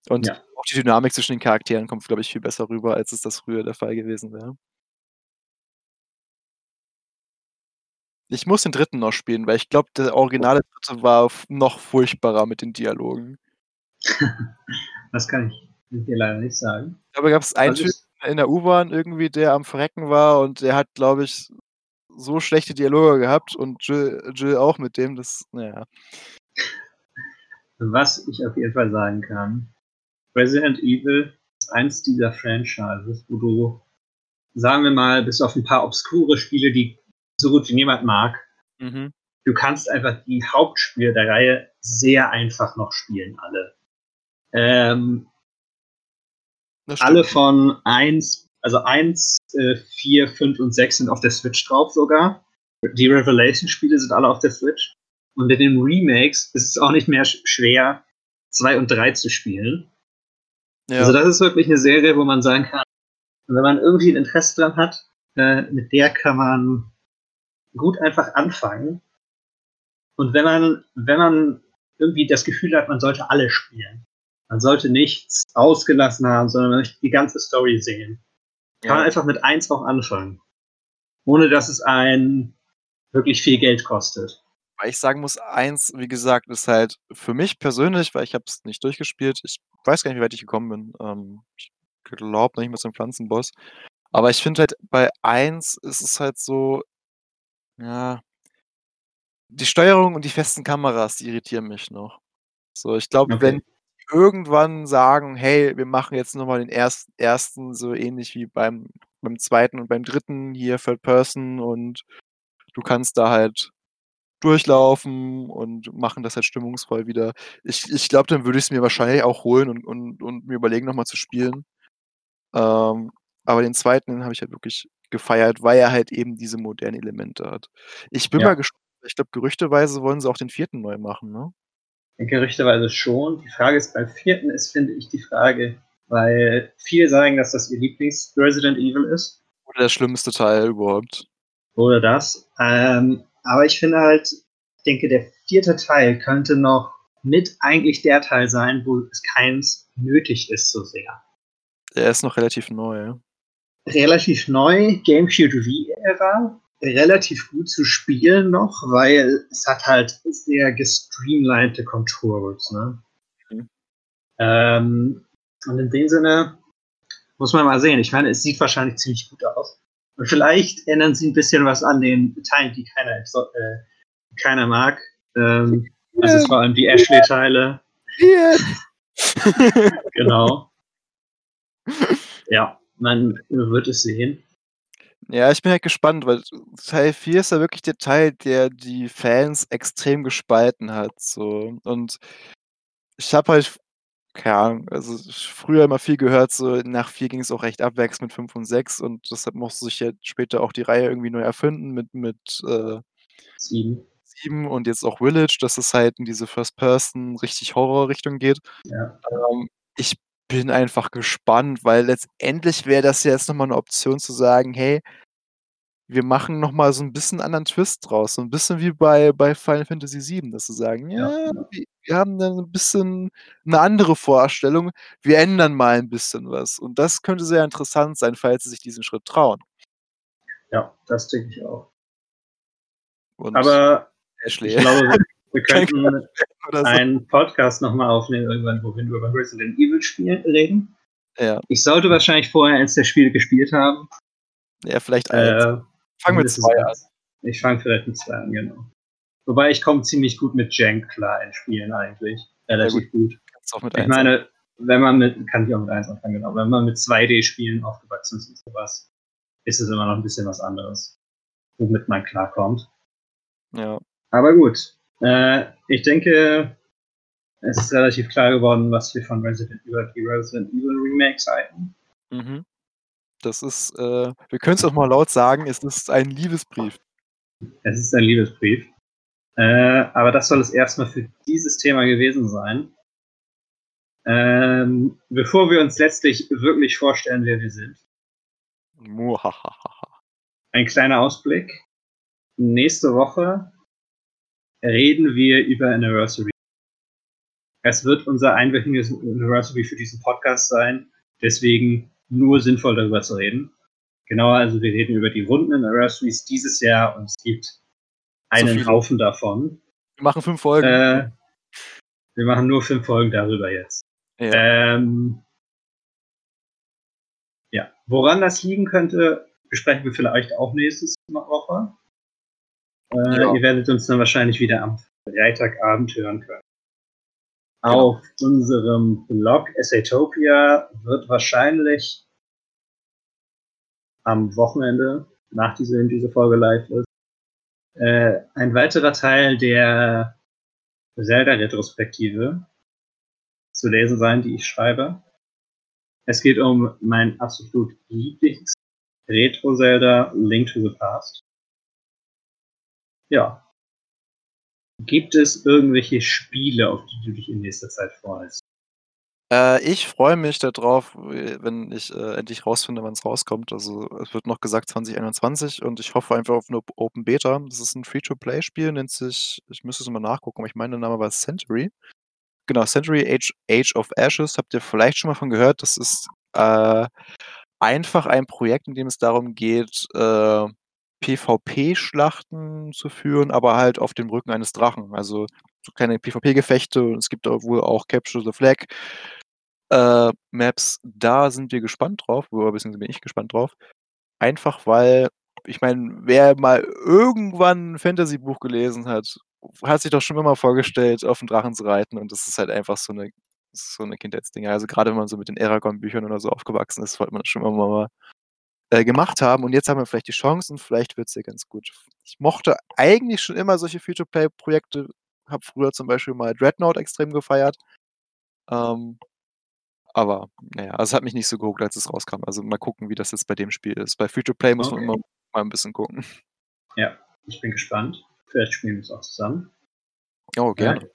Und ja. auch die Dynamik zwischen den Charakteren kommt, glaube ich, viel besser rüber, als es das früher der Fall gewesen wäre. Ich muss den dritten noch spielen, weil ich glaube, der originale dritte war noch furchtbarer mit den Dialogen. Das kann ich dir leider nicht sagen. Aber gab es einen Typ in der U-Bahn irgendwie, der am Verrecken war und der hat, glaube ich, so schlechte Dialoge gehabt und Jill, Jill auch mit dem, das, naja. Was ich auf jeden Fall sagen kann, Resident Evil ist eins dieser Franchises, wo du, sagen wir mal, bis auf ein paar obskure Spiele, die so gut wie niemand mag. Mhm. Du kannst einfach die Hauptspiele der Reihe sehr einfach noch spielen, alle. Ähm, alle von 1, also 1, äh, 4, 5 und 6 sind auf der Switch drauf sogar. Die Revelation-Spiele sind alle auf der Switch. Und in den Remakes ist es auch nicht mehr schwer, 2 und 3 zu spielen. Ja. Also das ist wirklich eine Serie, wo man sagen kann, wenn man irgendwie ein Interesse dran hat, äh, mit der kann man gut einfach anfangen. Und wenn man, wenn man irgendwie das Gefühl hat, man sollte alle spielen, man sollte nichts ausgelassen haben, sondern man möchte die ganze Story sehen, kann ja. man einfach mit eins auch anfangen. Ohne dass es einen wirklich viel Geld kostet. Weil ich sagen muss, eins, wie gesagt, ist halt für mich persönlich, weil ich habe es nicht durchgespielt, ich weiß gar nicht, wie weit ich gekommen bin. Ähm, ich glaube nicht mehr zum Pflanzenboss. Aber ich finde halt, bei eins ist es halt so, ja. Die Steuerung und die festen Kameras, die irritieren mich noch. So, ich glaube, wenn Okay. irgendwann sagen: „Hey, wir machen jetzt noch mal den erst ersten so ähnlich wie beim beim zweiten und beim dritten hier Third Person und du kannst da halt durchlaufen und machen das halt stimmungsvoll wieder. Ich ich glaube, dann würde ich es mir wahrscheinlich auch holen und und und mir überlegen, noch mal zu spielen. Ähm, aber den 2., den habe ich halt wirklich gefeiert, weil er halt eben diese modernen Elemente hat. Ich bin mal Ja. gespannt, ich glaube, gerüchteweise wollen sie auch den 4. neu machen, ne? Gerüchteweise schon. Die Frage ist beim 4. ist, finde ich, die Frage, weil viele sagen, dass das ihr Lieblings-Resident Evil ist. Oder der schlimmste Teil überhaupt. Oder das. Ähm, aber ich finde halt, ich denke, der 4. Teil könnte noch mit eigentlich der Teil sein, wo es keins nötig ist so sehr. Er ist noch relativ neu. Relativ neu, Game Shield V-Ära, relativ gut zu spielen noch, weil es hat halt sehr gestreamlinete Controls, ne? Mhm. Ähm, und in dem Sinne muss man mal sehen. Ich meine, es sieht wahrscheinlich ziemlich gut aus. Vielleicht ändern sie ein bisschen was an den Teilen, die keiner, äh, keiner mag. Ähm, das ist vor allem die Ashley-Teile. Yeah. Genau. Ja, man wird es sehen. Ja, ich bin halt gespannt, weil Teil 4 ist ja wirklich der Teil, der die Fans extrem gespalten hat, so. Und ich habe halt, keine Ahnung, also früher immer viel gehört, so nach 4 ging es auch recht abwärts mit 5 und 6 und deshalb musste sich halt später auch die Reihe irgendwie neu erfinden mit mit, äh 7. 7 und jetzt auch Village, dass es halt in diese First Person richtig Horror-Richtung geht. Ja. Ähm, ich bin einfach gespannt, weil letztendlich wäre das ja jetzt noch mal 'ne Option zu sagen: „Hey, wir machen noch mal so 'n bisschen anderen Twist draus.“ So 'n bisschen wie bei bei Final Fantasy VII, dass sie sagen: Ja, „Ja, ja. wir wir haben da so 'n bisschen 'ne andere Vorstellung. Wir ändern mal 'n bisschen was.“ Und das könnte sehr interessant sein, falls sie sich diesen Schritt trauen. Ja, das denke ich auch. Und Aber Ashley. ich glaube, wir könnten einen Podcast noch mal aufnehmen irgendwann, wo wir über Resident Evil Spiel reden. Ja. Ich sollte wahrscheinlich vorher eins der Spiele gespielt haben. Ja, vielleicht 1. Äh, Fang mit 2 an. Ich fange vielleicht mit 2 an, genau. Wobei ich komme ziemlich gut mit Jank klar in Spielen eigentlich. Relativ gut. Kannst auch mit Ich 1 meine, wenn man mit, kann ich auch mit 1 anfangen, genau. Wenn man mit 2D-Spielen aufgewachsen ist und sowas, ist es immer noch ein bisschen was anderes, womit man klarkommt. Ja. Aber gut. Äh, ich denke, es ist relativ klar geworden, was wir von Resident Evil, die Resident Evil Remakes halten. Mhm. Das ist, äh wir können's auch mal laut sagen, es ist ein Liebesbrief. Es ist ein Liebesbrief. Äh, aber das soll es erstmal für dieses Thema gewesen sein. Ähm, bevor wir uns letztlich wirklich vorstellen, wer wir sind. Muahahaha. Ein kleiner Ausblick. Nächste Woche reden wir über Anniversary. Es wird unser einwöchiges Anniversary für diesen Podcast sein, deswegen nur sinnvoll darüber zu reden. Genauer, also wir reden über die runden Anniversaries dieses Jahr und es gibt einen viele. Haufen davon. Wir machen 5 Folgen. Äh, wir machen nur fünf Folgen darüber jetzt. ja. Ähm, ja, woran das liegen könnte, besprechen wir vielleicht auch nächstes Woche. Äh, Ja. Ihr werdet uns dann wahrscheinlich wieder am Freitagabend hören können. Auf unserem Blog Essaytopia wird wahrscheinlich am Wochenende, nach dieser, diese Folge live ist, äh, ein weiterer Teil der Zelda-Retrospektive zu lesen sein, die ich schreibe. Es geht um mein absolut Lieblings Retro-Zelda Link to the Past. Ja. Gibt es irgendwelche Spiele, auf die du dich in nächster Zeit freust? Äh, ich freue mich da drauf, äh, wenn ich, äh, endlich rausfinde, wann's rauskommt. Also, es wird noch gesagt 2021 und ich hoffe einfach auf 'ne Op Open Beta. Das ist 'n Free-to-Play-Spiel, nennt sich ich müsste es mal nachgucken, aber ich meine, der Name war Century. Genau, Century Age Age of Ashes, habt ihr vielleicht schon mal von gehört. Das ist, äh, einfach ein Projekt, in dem es darum geht, äh, PvP-Schlachten zu führen, aber halt auf dem Rücken eines Drachen. Also, so kleine PvP-Gefechte und es gibt wohl auch Capture the Flag, äh, Maps. Da sind wir gespannt drauf, oder beziehungsweise bin ich gespannt drauf. Einfach weil ich meine, wer mal irgendwann 'n Fantasybuch gelesen hat, hat sich doch schon immer vorgestellt, auf 'n Drachen zu reiten und das ist halt einfach so 'ne so 'ne Kindheitsding. Also, grade wenn man so mit den Eragon-Büchern oder so aufgewachsen ist, wollte man schon immer mal äh, gemacht haben und jetzt haben wir vielleicht die Chance und vielleicht wird es ja ganz gut. Ich mochte eigentlich schon immer solche Free-to-Play-Projekte, habe früher zum Beispiel mal Dreadnought extrem gefeiert. Ähm, aber naja, also es hat mich nicht so gehuckt, als es rauskam. Also mal gucken, wie das jetzt bei dem Spiel ist. Bei Free-to-Play muss Okay. man immer mal ein bisschen gucken. Ja, ich bin gespannt. Vielleicht spielen wir es auch zusammen. Oh, gerne.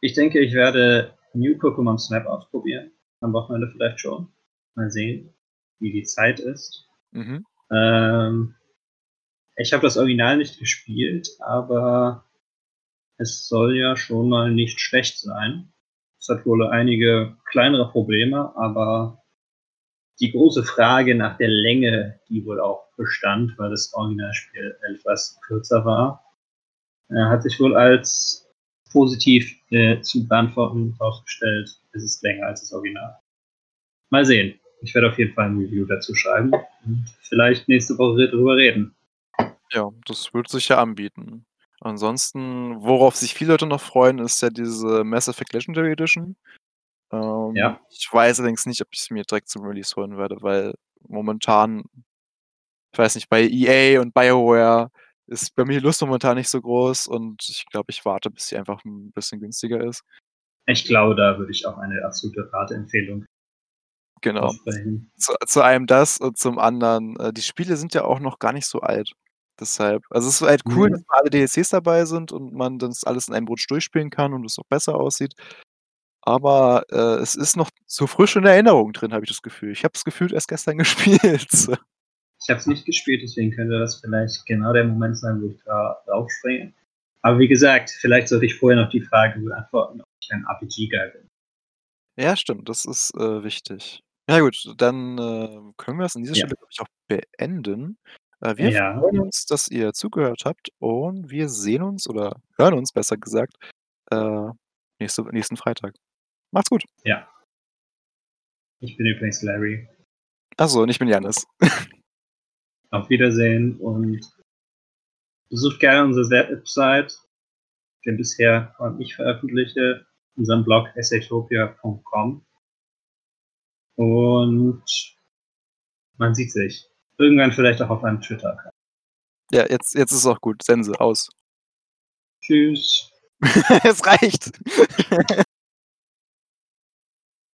Ich denke, ich werde New Pokémon Snap ausprobieren. Am Wochenende vielleicht schon. Mal sehen, wie die Zeit ist. Mhm. Ähm, ich habe das Original nicht gespielt, aber es soll ja schon mal nicht schlecht sein. Es hat wohl einige kleinere Probleme, aber die große Frage nach der Länge, die wohl auch bestand, weil das Originalspiel etwas kürzer war, äh, hat sich wohl als positiv äh, zu beantworten herausgestellt. Es ist länger als das Original. Mal sehen. Ich werde auf jeden Fall ein Review dazu schreiben und vielleicht nächste Woche darüber reden. Ja, das wird sich ja anbieten. Ansonsten, worauf sich viele Leute noch freuen, ist ja diese Mass Effect Legendary Edition. Ähm, Ja. Ich weiß allerdings nicht, ob ich es mir direkt zum Release holen werde, weil momentan, ich weiß nicht, bei EA und BioWare ist bei mir die Lust momentan nicht so groß und ich glaube, ich warte, bis sie einfach ein bisschen günstiger ist. Ich glaube, da würde ich auch eine absolute Rateempfehlung Genau. Zu, zu einem das und zum anderen, äh, die Spiele sind ja auch noch gar nicht so alt. Deshalb, also es ist halt cool, Mhm. dass alle DLCs dabei sind und man das alles in einem Rutsch durchspielen kann und es auch besser aussieht. Aber äh, es ist noch so frisch in Erinnerung drin, habe ich das Gefühl. Ich habe es gefühlt erst gestern gespielt. Ich habe es nicht gespielt, deswegen könnte das vielleicht genau der Moment sein, wo ich da draufspringe. Aber wie gesagt, vielleicht sollte ich vorher noch die Frage beantworten, ob ich ein RPG-Guy bin. Ja, stimmt, das ist äh, wichtig. Ja gut, dann äh, können wir es an dieser Ja. Stelle, glaube ich, auch beenden. Äh, wir Ja. freuen uns, dass ihr zugehört habt und wir sehen uns oder hören uns, besser gesagt, äh, nächste, nächsten Freitag. Macht's gut. Ja. Ich bin übrigens Larry. Achso, und ich bin Janis. Auf Wiedersehen und besucht gerne unsere Website, den bisher und ich veröffentliche, unseren Blog satopia.com. Und man sieht sich. Irgendwann vielleicht auch auf einem Twitter-Account. Ja, jetzt, jetzt ist es auch gut. Sense, aus. Tschüss. es reicht.